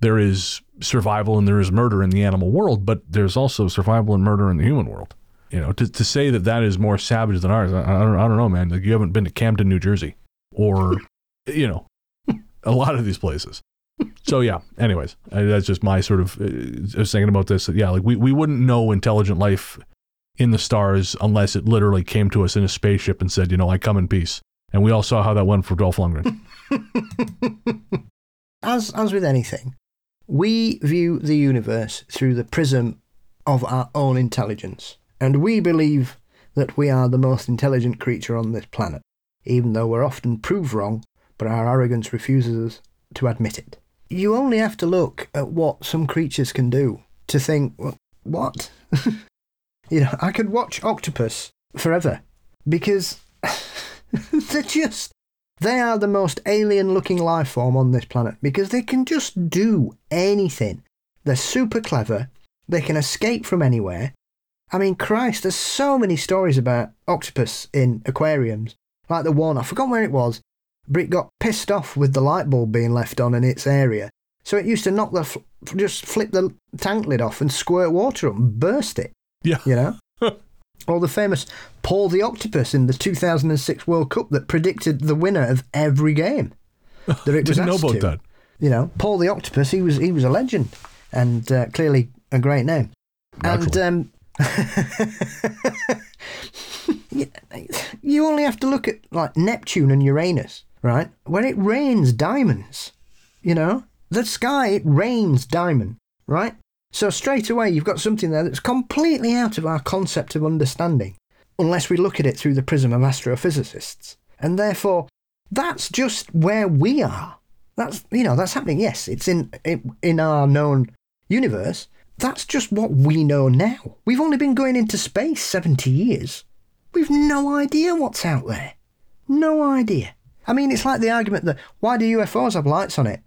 Speaker 2: there is survival and there is murder in the animal world, but there's also survival and murder in the human world. You know, to, to say that that is more savage than ours, I, I, don't, I don't know, man. Like you haven't been to Camden, New Jersey, or, you know, a lot of these places. So yeah. Anyways, that's just my sort of. Uh, I was thinking about this. Yeah, like we we wouldn't know intelligent life in the stars unless it literally came to us in a spaceship and said, you know, I come in peace. And we all saw how that went for Dolph Lundgren.
Speaker 3: as as with anything, we view the universe through the prism of our own intelligence, and we believe that we are the most intelligent creature on this planet, even though we're often proved wrong, but our arrogance refuses us to admit it. You only have to look at what some creatures can do to think, what? you know, I could watch octopus forever because they're just they are the most alien looking life form on this planet because they can just do anything. They're super clever. They can escape from anywhere. I mean, Christ, there's so many stories about octopus in aquariums. Like the one, I forgot where it was, but it got pissed off with the light bulb being left on in its area. So it used to knock the, just flip the tank lid off and squirt water up and burst it.
Speaker 2: Yeah.
Speaker 3: You know? or the famous Paul the Octopus in the 2006 World Cup that predicted the winner of every game.
Speaker 2: That it Didn't know about to. that.
Speaker 3: You know, Paul the Octopus. He was he was a legend and uh, clearly a great name. Naturally. And um, you only have to look at like Neptune and Uranus, right? When it rains diamonds, you know, the sky it rains diamond, right? So straight away, you've got something there that's completely out of our concept of understanding, unless we look at it through the prism of astrophysicists. And therefore, that's just where we are. That's you know that's happening. Yes, it's in in our known universe. That's just what we know now. We've only been going into space seventy years. We've no idea what's out there. No idea. I mean, it's like the argument that why do UFOs have lights on it?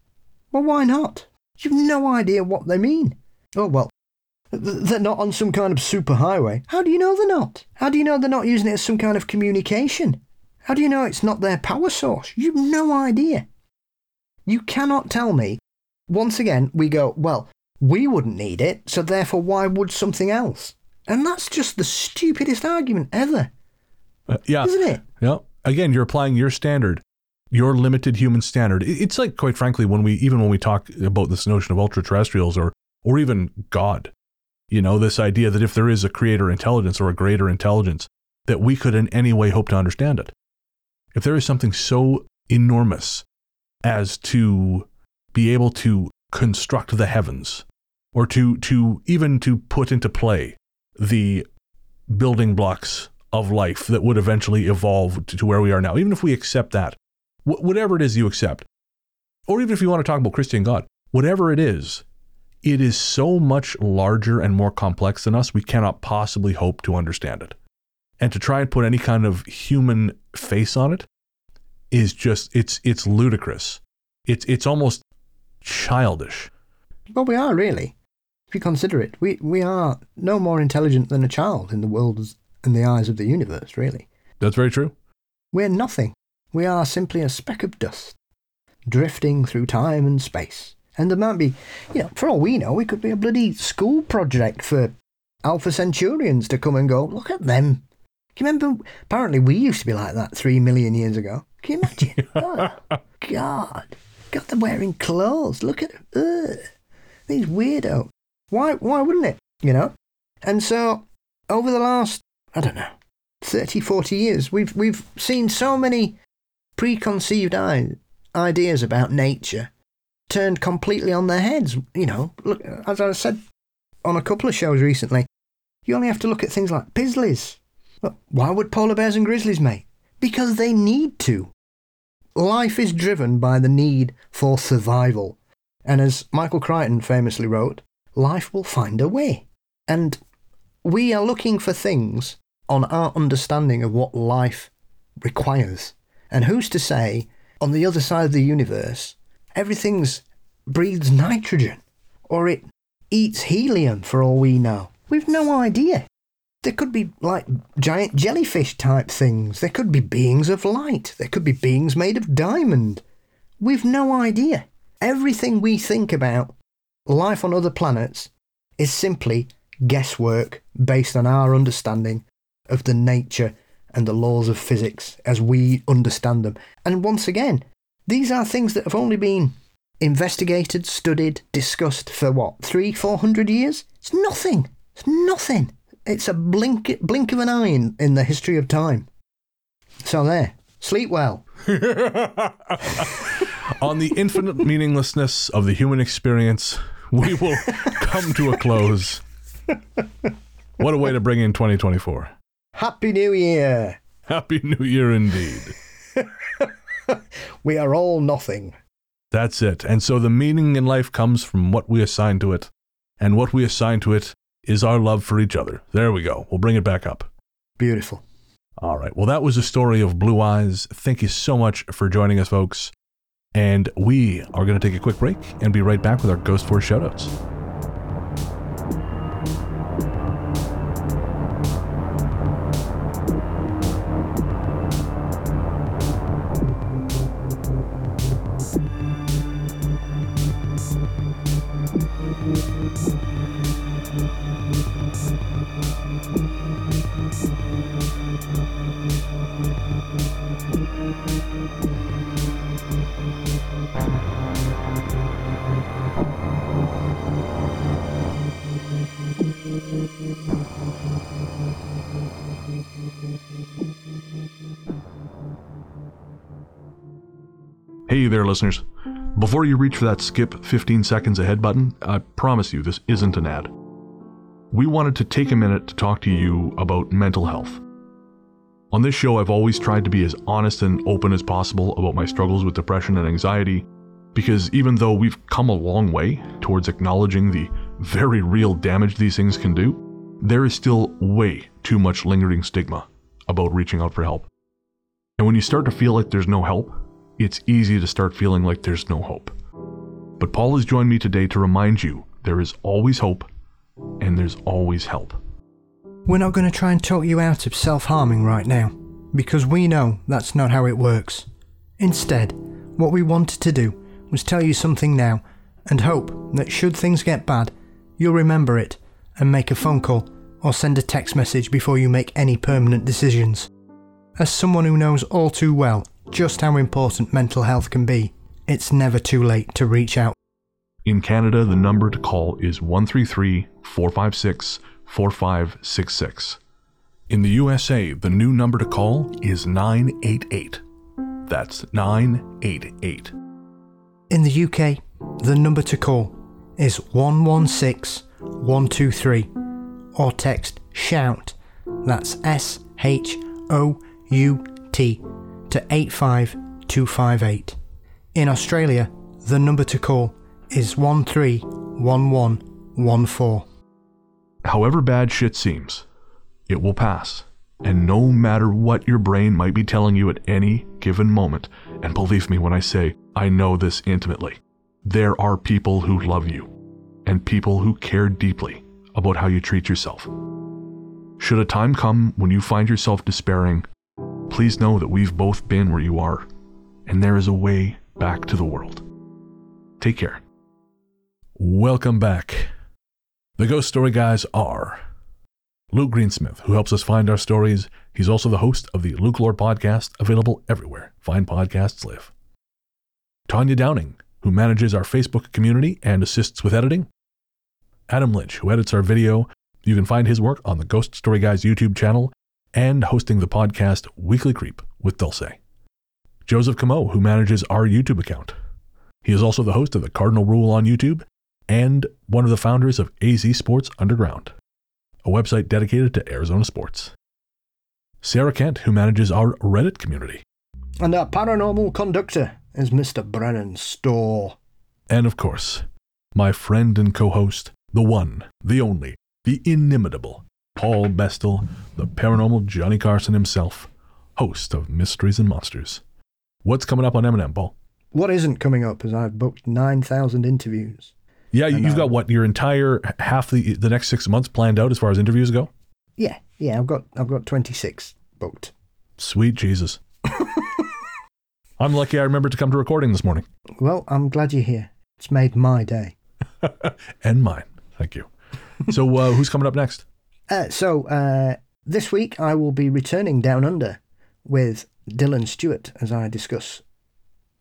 Speaker 3: Well, why not? You've no idea what they mean. Oh, well, they're not on some kind of superhighway. How do you know they're not? How do you know they're not using it as some kind of communication? How do you know it's not their power source? You've no idea. You cannot tell me. Once again, we go, well, we wouldn't need it, so therefore why would something else? And that's just the stupidest argument ever.
Speaker 2: Uh, yeah.
Speaker 3: Isn't it?
Speaker 2: Yeah. Again, you're applying your standard, your limited human standard. It's like, quite frankly, when we, even when we talk about this notion of ultra terrestrials or or even God. You know, this idea that if there is a creator intelligence or a greater intelligence, that we could in any way hope to understand it. If there is something so enormous as to be able to construct the heavens, or to, to even to put into play the building blocks of life that would eventually evolve to, to where we are now, even if we accept that, wh- whatever it is you accept, or even if you want to talk about Christian God, whatever it is, it is so much larger and more complex than us, we cannot possibly hope to understand it. And to try and put any kind of human face on it is just it's it's ludicrous. It's it's almost childish.
Speaker 3: Well, we are really. If you consider it, we, we are no more intelligent than a child in the world in the eyes of the universe, really.
Speaker 2: That's very true.
Speaker 3: We're nothing. We are simply a speck of dust, drifting through time and space. And there might be, you know, for all we know, we could be a bloody school project for Alpha Centurions to come and go, look at them. Can you remember? Apparently, we used to be like that three million years ago. Can you imagine? oh, God. God, they're wearing clothes. Look at them. Ugh. These weirdos. Why, why wouldn't it? You know? And so, over the last, I don't know, 30, 40 years, we've, we've seen so many preconceived ideas about nature turned completely on their heads. You know, look, as I said on a couple of shows recently, you only have to look at things like Pizzlies. Why would polar bears and grizzlies mate? Because they need to. Life is driven by the need for survival. And as Michael Crichton famously wrote, life will find a way. And we are looking for things on our understanding of what life requires. And who's to say, on the other side of the universe, everything's breathes nitrogen, or it eats helium for all we know? We've no idea. There could be like giant jellyfish type things. There could be beings of light. There could be beings made of diamond. We've no idea. Everything we think about life on other planets is simply guesswork based on our understanding of the nature and the laws of physics as we understand them. And once again, these are things that have only been investigated, studied, discussed for what, three, four hundred years? It's nothing. It's nothing. It's a blink, blink of an eye in, in the history of time. So there. Sleep well.
Speaker 2: On the infinite meaninglessness of the human experience, we will come to a close. What a way to bring in 2024.
Speaker 3: Happy New Year.
Speaker 2: Happy New Year indeed.
Speaker 3: We are all nothing.
Speaker 2: That's it. And so the meaning in life comes from what we assign to it. And what we assign to it is our love for each other. There we go. We'll bring it back up.
Speaker 3: Beautiful.
Speaker 2: All right. Well, that was the story of Blue Eyes. Thank you so much for joining us, folks. And we are going to take a quick break and be right back with our Ghost Force shoutouts. Hey there, listeners. Before you reach for that skip 15 seconds ahead button, I promise you this isn't an ad. We wanted to take a minute to talk to you about mental health. On this show, I've always tried to be as honest and open as possible about my struggles with depression and anxiety, because even though we've come a long way towards acknowledging the very real damage these things can do, there is still way too much lingering stigma about reaching out for help. And when you start to feel like there's no help, it's easy to start feeling like there's no hope. But Paul has joined me today to remind you there is always hope and there's always help.
Speaker 3: We're not going to try and talk you out of self harming right now, because we know that's not how it works. Instead, what we wanted to do was tell you something now and hope that should things get bad, you'll remember it and make a phone call or send a text message before you make any permanent decisions. As someone who knows all too well just how important mental health can be, it's never too late to reach out.
Speaker 2: In Canada, the number to call is 133 456 4566. In the USA, the new number to call is 988. That's 988.
Speaker 3: In the UK, the number to call is 116 123 or text SHOUT, that's S H O U T, to 258. In Australia, the number to call is 131114.
Speaker 2: However bad shit seems, it will pass. And no matter what your brain might be telling you at any given moment, and believe me when I say I know this intimately, there are people who love you and people who care deeply about how you treat yourself. Should a time come when you find yourself despairing, please know that we've both been where you are, and there is a way back to the world. Take care. Welcome back. The Ghost Story Guys are Luke Greensmith, who helps us find our stories. He's also the host of the Luke Lore podcast, available everywhere fine podcasts live. Tanya Downing, who manages our Facebook community and assists with editing. Adam Lynch, who edits our video. You can find his work on the Ghost Story Guys YouTube channel and hosting the podcast Weekly Creep with Dulce. Joseph Camo, who manages our YouTube account. He is also the host of the Cardinal Rule on YouTube and one of the founders of AZ Sports Underground, a website dedicated to Arizona sports. Sarah Kent, who manages our Reddit community.
Speaker 3: And our paranormal conductor is Mr. Brennan Storr.
Speaker 2: And of course, my friend and co host, the one, the only, the inimitable Paul Bestall, the paranormal Johnny Carson himself, host of Mysteries and Monsters. What's coming up on M&M, Paul?
Speaker 3: What isn't coming up is I've booked 9,000 interviews.
Speaker 2: Yeah,
Speaker 3: And,
Speaker 2: you've
Speaker 3: uh,
Speaker 2: got what your entire half the the next six months planned out as far as interviews go.
Speaker 3: Yeah, yeah, I've got I've got 26 booked.
Speaker 2: Sweet Jesus. I'm lucky I remembered to come to recording this morning.
Speaker 3: Well, I'm glad you're here. It's made my day.
Speaker 2: And mine. Thank you. So, uh, who's coming up next?
Speaker 3: Uh, so uh, this week I will be returning down under with Dylan Stewart as I discuss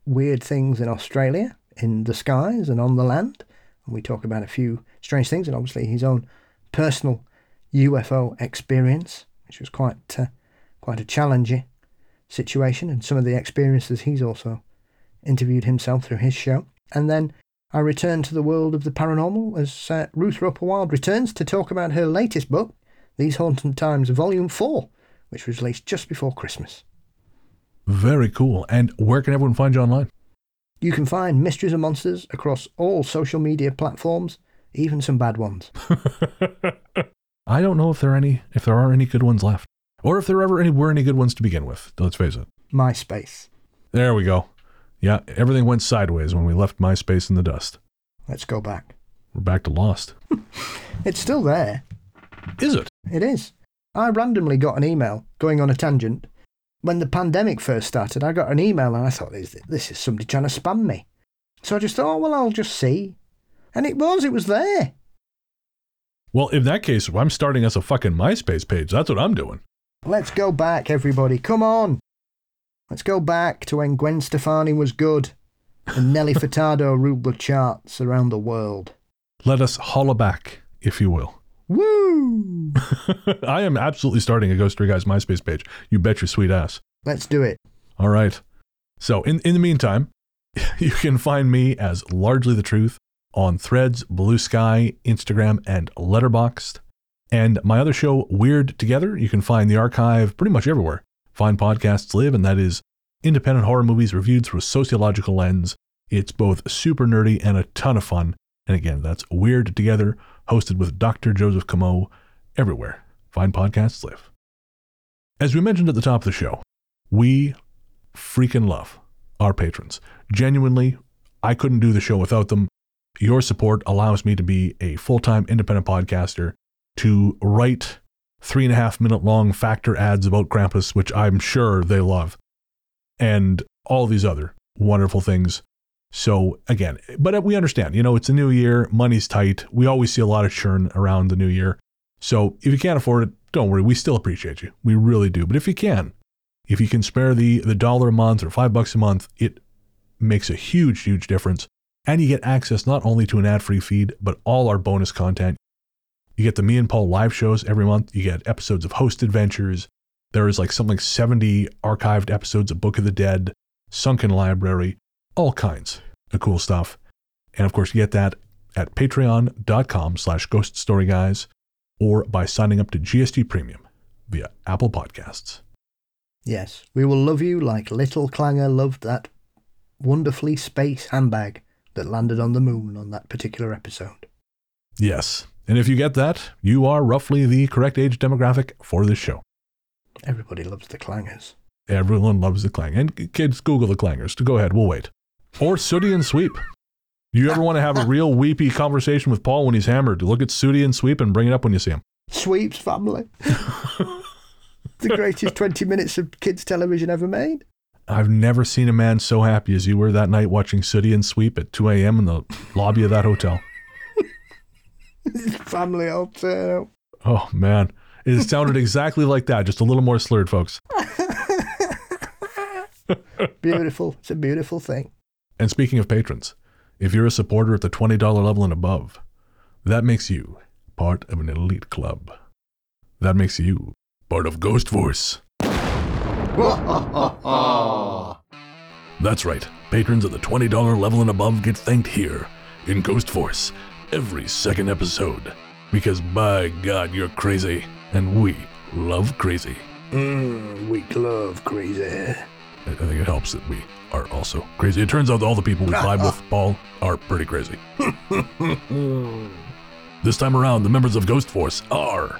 Speaker 3: weird things in Australia, in the skies and on the land. And we talk about a few strange things and obviously his own personal UFO experience, which was quite uh, quite a challenging situation, and some of the experiences he's also interviewed himself through his show. And then I return to the world of the paranormal as uh, Ruth Roper Wylde returns to talk about her latest book, These Haunted Times, Volume 4, which was released just before Christmas.
Speaker 2: Very cool. And where can everyone find you online?
Speaker 3: You can find Mysteries and Monsters across all social media platforms, even some bad ones.
Speaker 2: I don't know if there are any if there are any good ones left, or if there ever any were any good ones to begin with. Let's face it.
Speaker 3: MySpace.
Speaker 2: There we go. Yeah, everything went sideways when we left MySpace in the dust.
Speaker 3: Let's go back.
Speaker 2: We're back to Lost.
Speaker 3: It's still there.
Speaker 2: Is it?
Speaker 3: It is. I randomly got an email going on a tangent. When the pandemic first started, I got an email and I thought, this, this is somebody trying to spam me. So I just thought, oh, well, I'll just see. And it was, it was there.
Speaker 2: Well, in that case, I'm starting us a fucking MySpace page. That's what I'm doing.
Speaker 3: Let's go back, everybody. Come on. Let's go back to when Gwen Stefani was good and Nelly Furtado ruled the charts around the world.
Speaker 2: Let us holla back, if you will.
Speaker 3: Woo!
Speaker 2: I am absolutely starting a Ghost Story Guys MySpace page. You bet your sweet ass.
Speaker 3: Let's do it.
Speaker 2: All right. So, in, in the meantime, you can find me as Largely the Truth on Threads, Bluesky, Instagram, and Letterboxd. And my other show, Weird Together, you can find the archive pretty much everywhere. Fine podcasts live, and that is independent horror movies reviewed through a sociological lens. It's both super nerdy and a ton of fun. And again, that's Weird Together, hosted with Dr. Joseph Camo, everywhere. Fine podcasts live. As we mentioned at the top of the show, we freaking love our patrons. Genuinely, I couldn't do the show without them. Your support allows me to be a full time independent podcaster, to write three and a half minute long factor ads about Krampus, which I'm sure they love, and all these other wonderful things. So, again, but we understand, you know, it's a new year, money's tight. We always see a lot of churn around the new year. So, if you can't afford it, don't worry, we still appreciate you. We really do. But if you can, if you can spare the the dollar a month or five bucks a month, it makes a huge, huge difference. And you get access not only to an ad-free feed, but all our bonus content. You get the me and Paul live shows every month. You get episodes of Host Adventures. There is like something like 70 archived episodes of Book of the Dead, Sunken Library, all kinds of cool stuff. And of course, you get that at patreon.com slash ghost story guys or by signing up to GST Premium via Apple Podcasts.
Speaker 3: Yes, we will love you like Little Clanger loved that wonderfully space handbag that landed on the moon on that particular episode.
Speaker 2: Yes. And if you get that, you are roughly the correct age demographic for this show.
Speaker 3: Everybody loves the clangers.
Speaker 2: Everyone loves the clang. And kids, Google the clangers. Go ahead, we'll wait. Or Sooty and Sweep. Do you ever want to have a real weepy conversation with Paul when he's hammered? Look at Sooty and Sweep and bring it up when you see him.
Speaker 3: Sweeps family. the greatest 20 minutes of kids' television ever made.
Speaker 2: I've never seen a man so happy as you were that night watching Sooty and Sweep at 2 a.m. in the lobby of that hotel.
Speaker 3: family hotel.
Speaker 2: Oh, man. It sounded exactly like that, just a little more slurred, folks.
Speaker 3: Beautiful. It's a beautiful thing.
Speaker 2: And speaking of patrons, if you're a supporter at the $20 level and above, that makes you part of an elite club. That makes you part of Ghost Force. That's right. Patrons at the $20 level and above get thanked here in Ghost Force every second episode. Because by God, you're crazy, and we love crazy.
Speaker 3: Mmm, we love crazy.
Speaker 2: I think it helps that we are also crazy. It turns out that all the people we vibe with, Paul, are pretty crazy. this time around, the members of Ghost Force are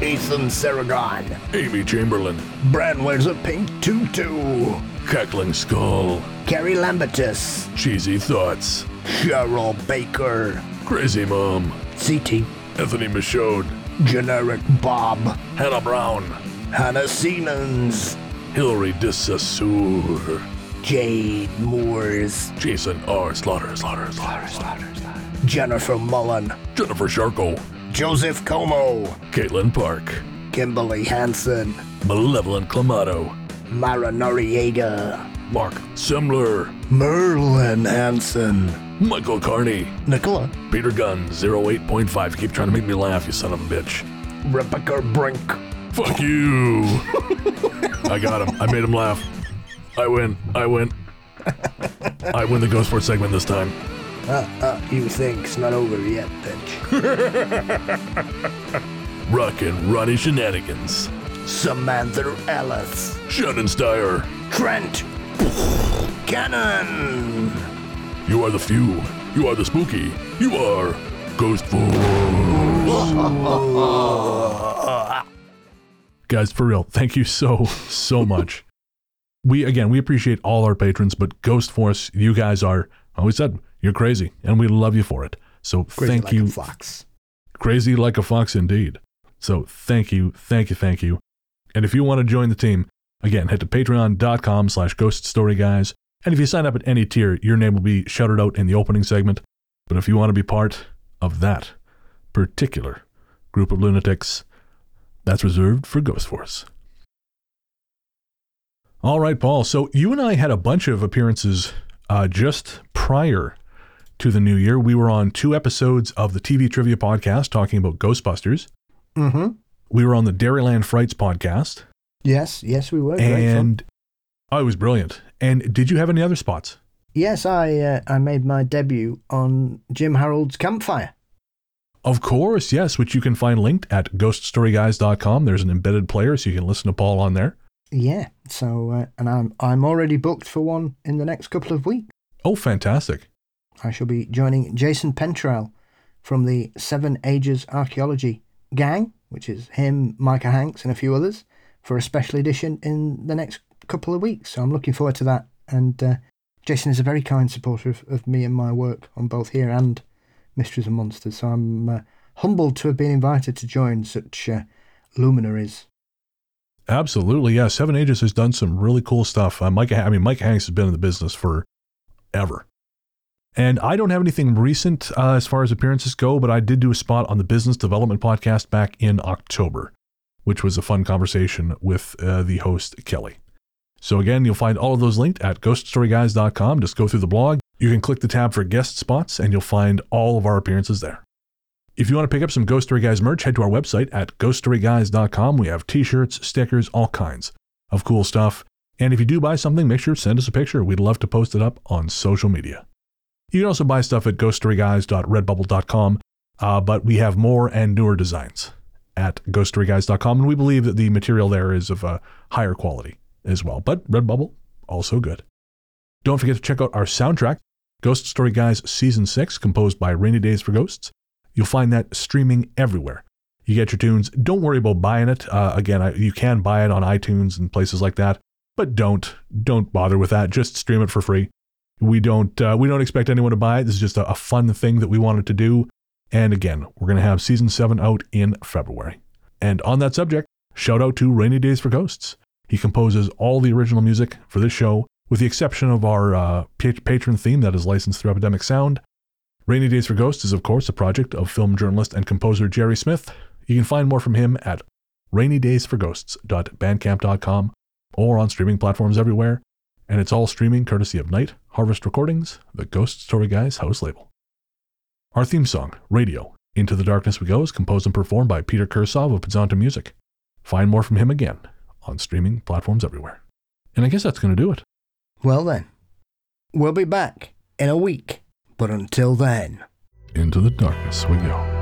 Speaker 3: Ethan Saragon.
Speaker 2: Amy Chamberlain,
Speaker 3: Bran wears a pink tutu.
Speaker 2: Cackling Skull,
Speaker 3: Carrie Lambertus.
Speaker 2: Cheesy Thoughts,
Speaker 3: Cheryl Baker.
Speaker 2: Crazy Mom,
Speaker 3: CT.
Speaker 2: Anthony Michaud,
Speaker 3: Generic Bob.
Speaker 2: Hannah Brown,
Speaker 3: Hannah Siemens.
Speaker 2: Hilary Dissassour,
Speaker 3: Jade Moores.
Speaker 2: Jason R. Slaughter, Slaughter, Slaughter, Slaughter,
Speaker 3: Jennifer Mullen.
Speaker 2: Jennifer Sharko,
Speaker 3: Joseph Como.
Speaker 2: Caitlin Park,
Speaker 3: Kimberly Hansen.
Speaker 2: Malevolent Clamato,
Speaker 3: Mara Noriega.
Speaker 2: Mark Semler,
Speaker 3: Merlin Hansen.
Speaker 2: Michael Carney,
Speaker 3: Nicola.
Speaker 2: Peter Gunn, 08.5. Keep trying to make me laugh, you son of a bitch.
Speaker 3: Rebecca Brink.
Speaker 2: Fuck you. I got him. I made him laugh. I win. I win. I win the Ghost Force segment this time.
Speaker 3: Uh, uh, you think it's not over yet, bitch.
Speaker 2: Ruck and Ronnie Shenanigans.
Speaker 3: Samantha Ellis.
Speaker 2: Shannon Steyer,
Speaker 3: Trent. Cannon.
Speaker 2: You are the few. You are the spooky. You are Ghost Force. Guys, for real, thank you so, so much. We, again, we appreciate all our patrons, but Ghost Force, you guys are, always said, you're crazy, and we love you for it. So
Speaker 3: Crazy
Speaker 2: thank
Speaker 3: like
Speaker 2: you.
Speaker 3: A fox.
Speaker 2: Crazy like a fox indeed. So thank you, thank you, thank you. And if you want to join the team, again, head to patreon.com slash ghost story guys. And if you sign up at any tier, your name will be shouted out in the opening segment. But if you want to be part of that particular group of lunatics, that's reserved for Ghost Force. All right, Paul. So you and I had a bunch of appearances uh, just prior to the new year. We were on two episodes of the TV Trivia podcast talking about Ghostbusters.
Speaker 3: Mm-hmm.
Speaker 2: We were on the Dairyland Frights podcast,
Speaker 3: Yes, yes, we were.
Speaker 2: And oh, it was brilliant. And did you have any other spots?
Speaker 3: Yes, I uh, I made my debut on Jim Harold's Campfire.
Speaker 2: Of course, yes, which you can find linked at ghoststoryguys.com. There's an embedded player, so you can listen to Paul on there.
Speaker 3: Yeah. So, uh, and I'm I'm already booked for one in the next couple of weeks.
Speaker 2: Oh, fantastic.
Speaker 3: I shall be joining Jason Pentrell from the Seven Ages Archaeology gang, which is him, Micah Hanks, and a few others, for a special edition in the next couple of weeks. So I'm looking forward to that. And uh, Jason is a very kind supporter of, of me and my work on both here and Mysteries and Monsters. So I'm uh, humbled to have been invited to join such uh, luminaries.
Speaker 2: Absolutely, yeah. Seven Ages has done some really cool stuff. Uh, I mean, Mike Hanks has been in the business for ever. And I don't have anything recent uh, as far as appearances go, but I did do a spot on the Business Development Podcast back in October, which was a fun conversation with uh, the host, Kelly. So again, you'll find all of those linked at ghoststoryguys.com. Just go through the blog. You can click the tab for guest spots, and you'll find all of our appearances there. If you want to pick up some Ghost Story Guys merch, head to our website at ghoststoryguys.com. We have t-shirts, stickers, all kinds of cool stuff. And if you do buy something, make sure to send us a picture. We'd love to post it up on social media. You can also buy stuff at ghoststoryguys.redbubble.com, uh, but we have more and newer designs at ghoststoryguys.com. And we believe that the material there is of a higher quality as well. But Redbubble, also good. Don't forget to check out our soundtrack, Ghost Story Guys Season 6, composed by Rainy Days for Ghosts. You'll find that streaming everywhere. You get your tunes. Don't worry about buying it. Uh, again, I, you can buy it on iTunes and places like that, but don't don't bother with that. Just stream it for free. We don't uh, we don't expect anyone to buy it. This is just a, a fun thing that we wanted to do. And again, we're going to have season seven out in February. And on that subject, shout out to Rainy Days for Ghosts. He composes all the original music for this show, with the exception of our uh, pa- patron theme that is licensed through Epidemic Sound. Rainy Days for Ghosts is, of course, a project of film journalist and composer Jerry Smith. You can find more from him at rainydaysforghosts.bandcamp.com or on streaming platforms everywhere. And it's all streaming courtesy of Night Harvest Recordings, the Ghost Story Guys house label. Our theme song, Radio, Into the Darkness We Go, is composed and performed by Peter Kursov of Pizzanta Music. Find more from him again on streaming platforms everywhere. And I guess that's going to do it.
Speaker 3: Well then, we'll be back in a week. But until then,
Speaker 2: Into the darkness we go.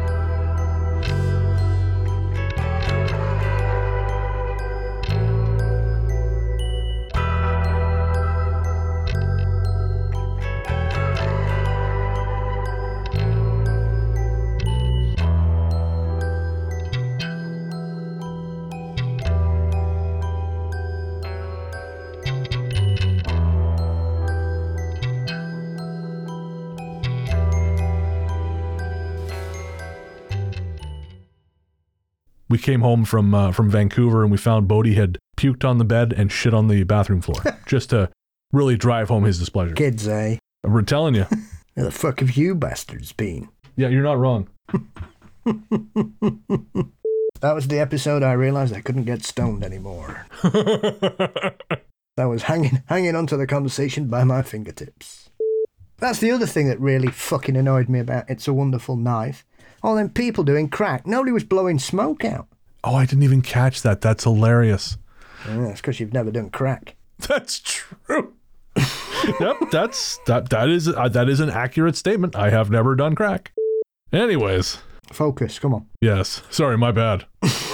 Speaker 2: Came home from uh, from Vancouver and we found Bodie had puked on the bed and shit on the bathroom floor, just to really drive home his displeasure.
Speaker 3: kids, eh?
Speaker 2: We're telling you,
Speaker 3: Where the fuck have you bastards been?
Speaker 2: yeah, you're not wrong.
Speaker 3: That was the episode I realized I couldn't get stoned anymore. I was hanging hanging onto the conversation by my fingertips. That's the other thing that really fucking annoyed me about It's a Wonderful Knife. All them people doing crack. Nobody was blowing smoke out.
Speaker 2: Oh, I didn't even catch that. That's hilarious.
Speaker 3: Yeah, that's because you've never done crack.
Speaker 2: That's true. yep, that's that. That is uh, that is an accurate statement. I have never done crack. Anyways,
Speaker 3: Focus, come on.
Speaker 2: yes. Sorry, my bad.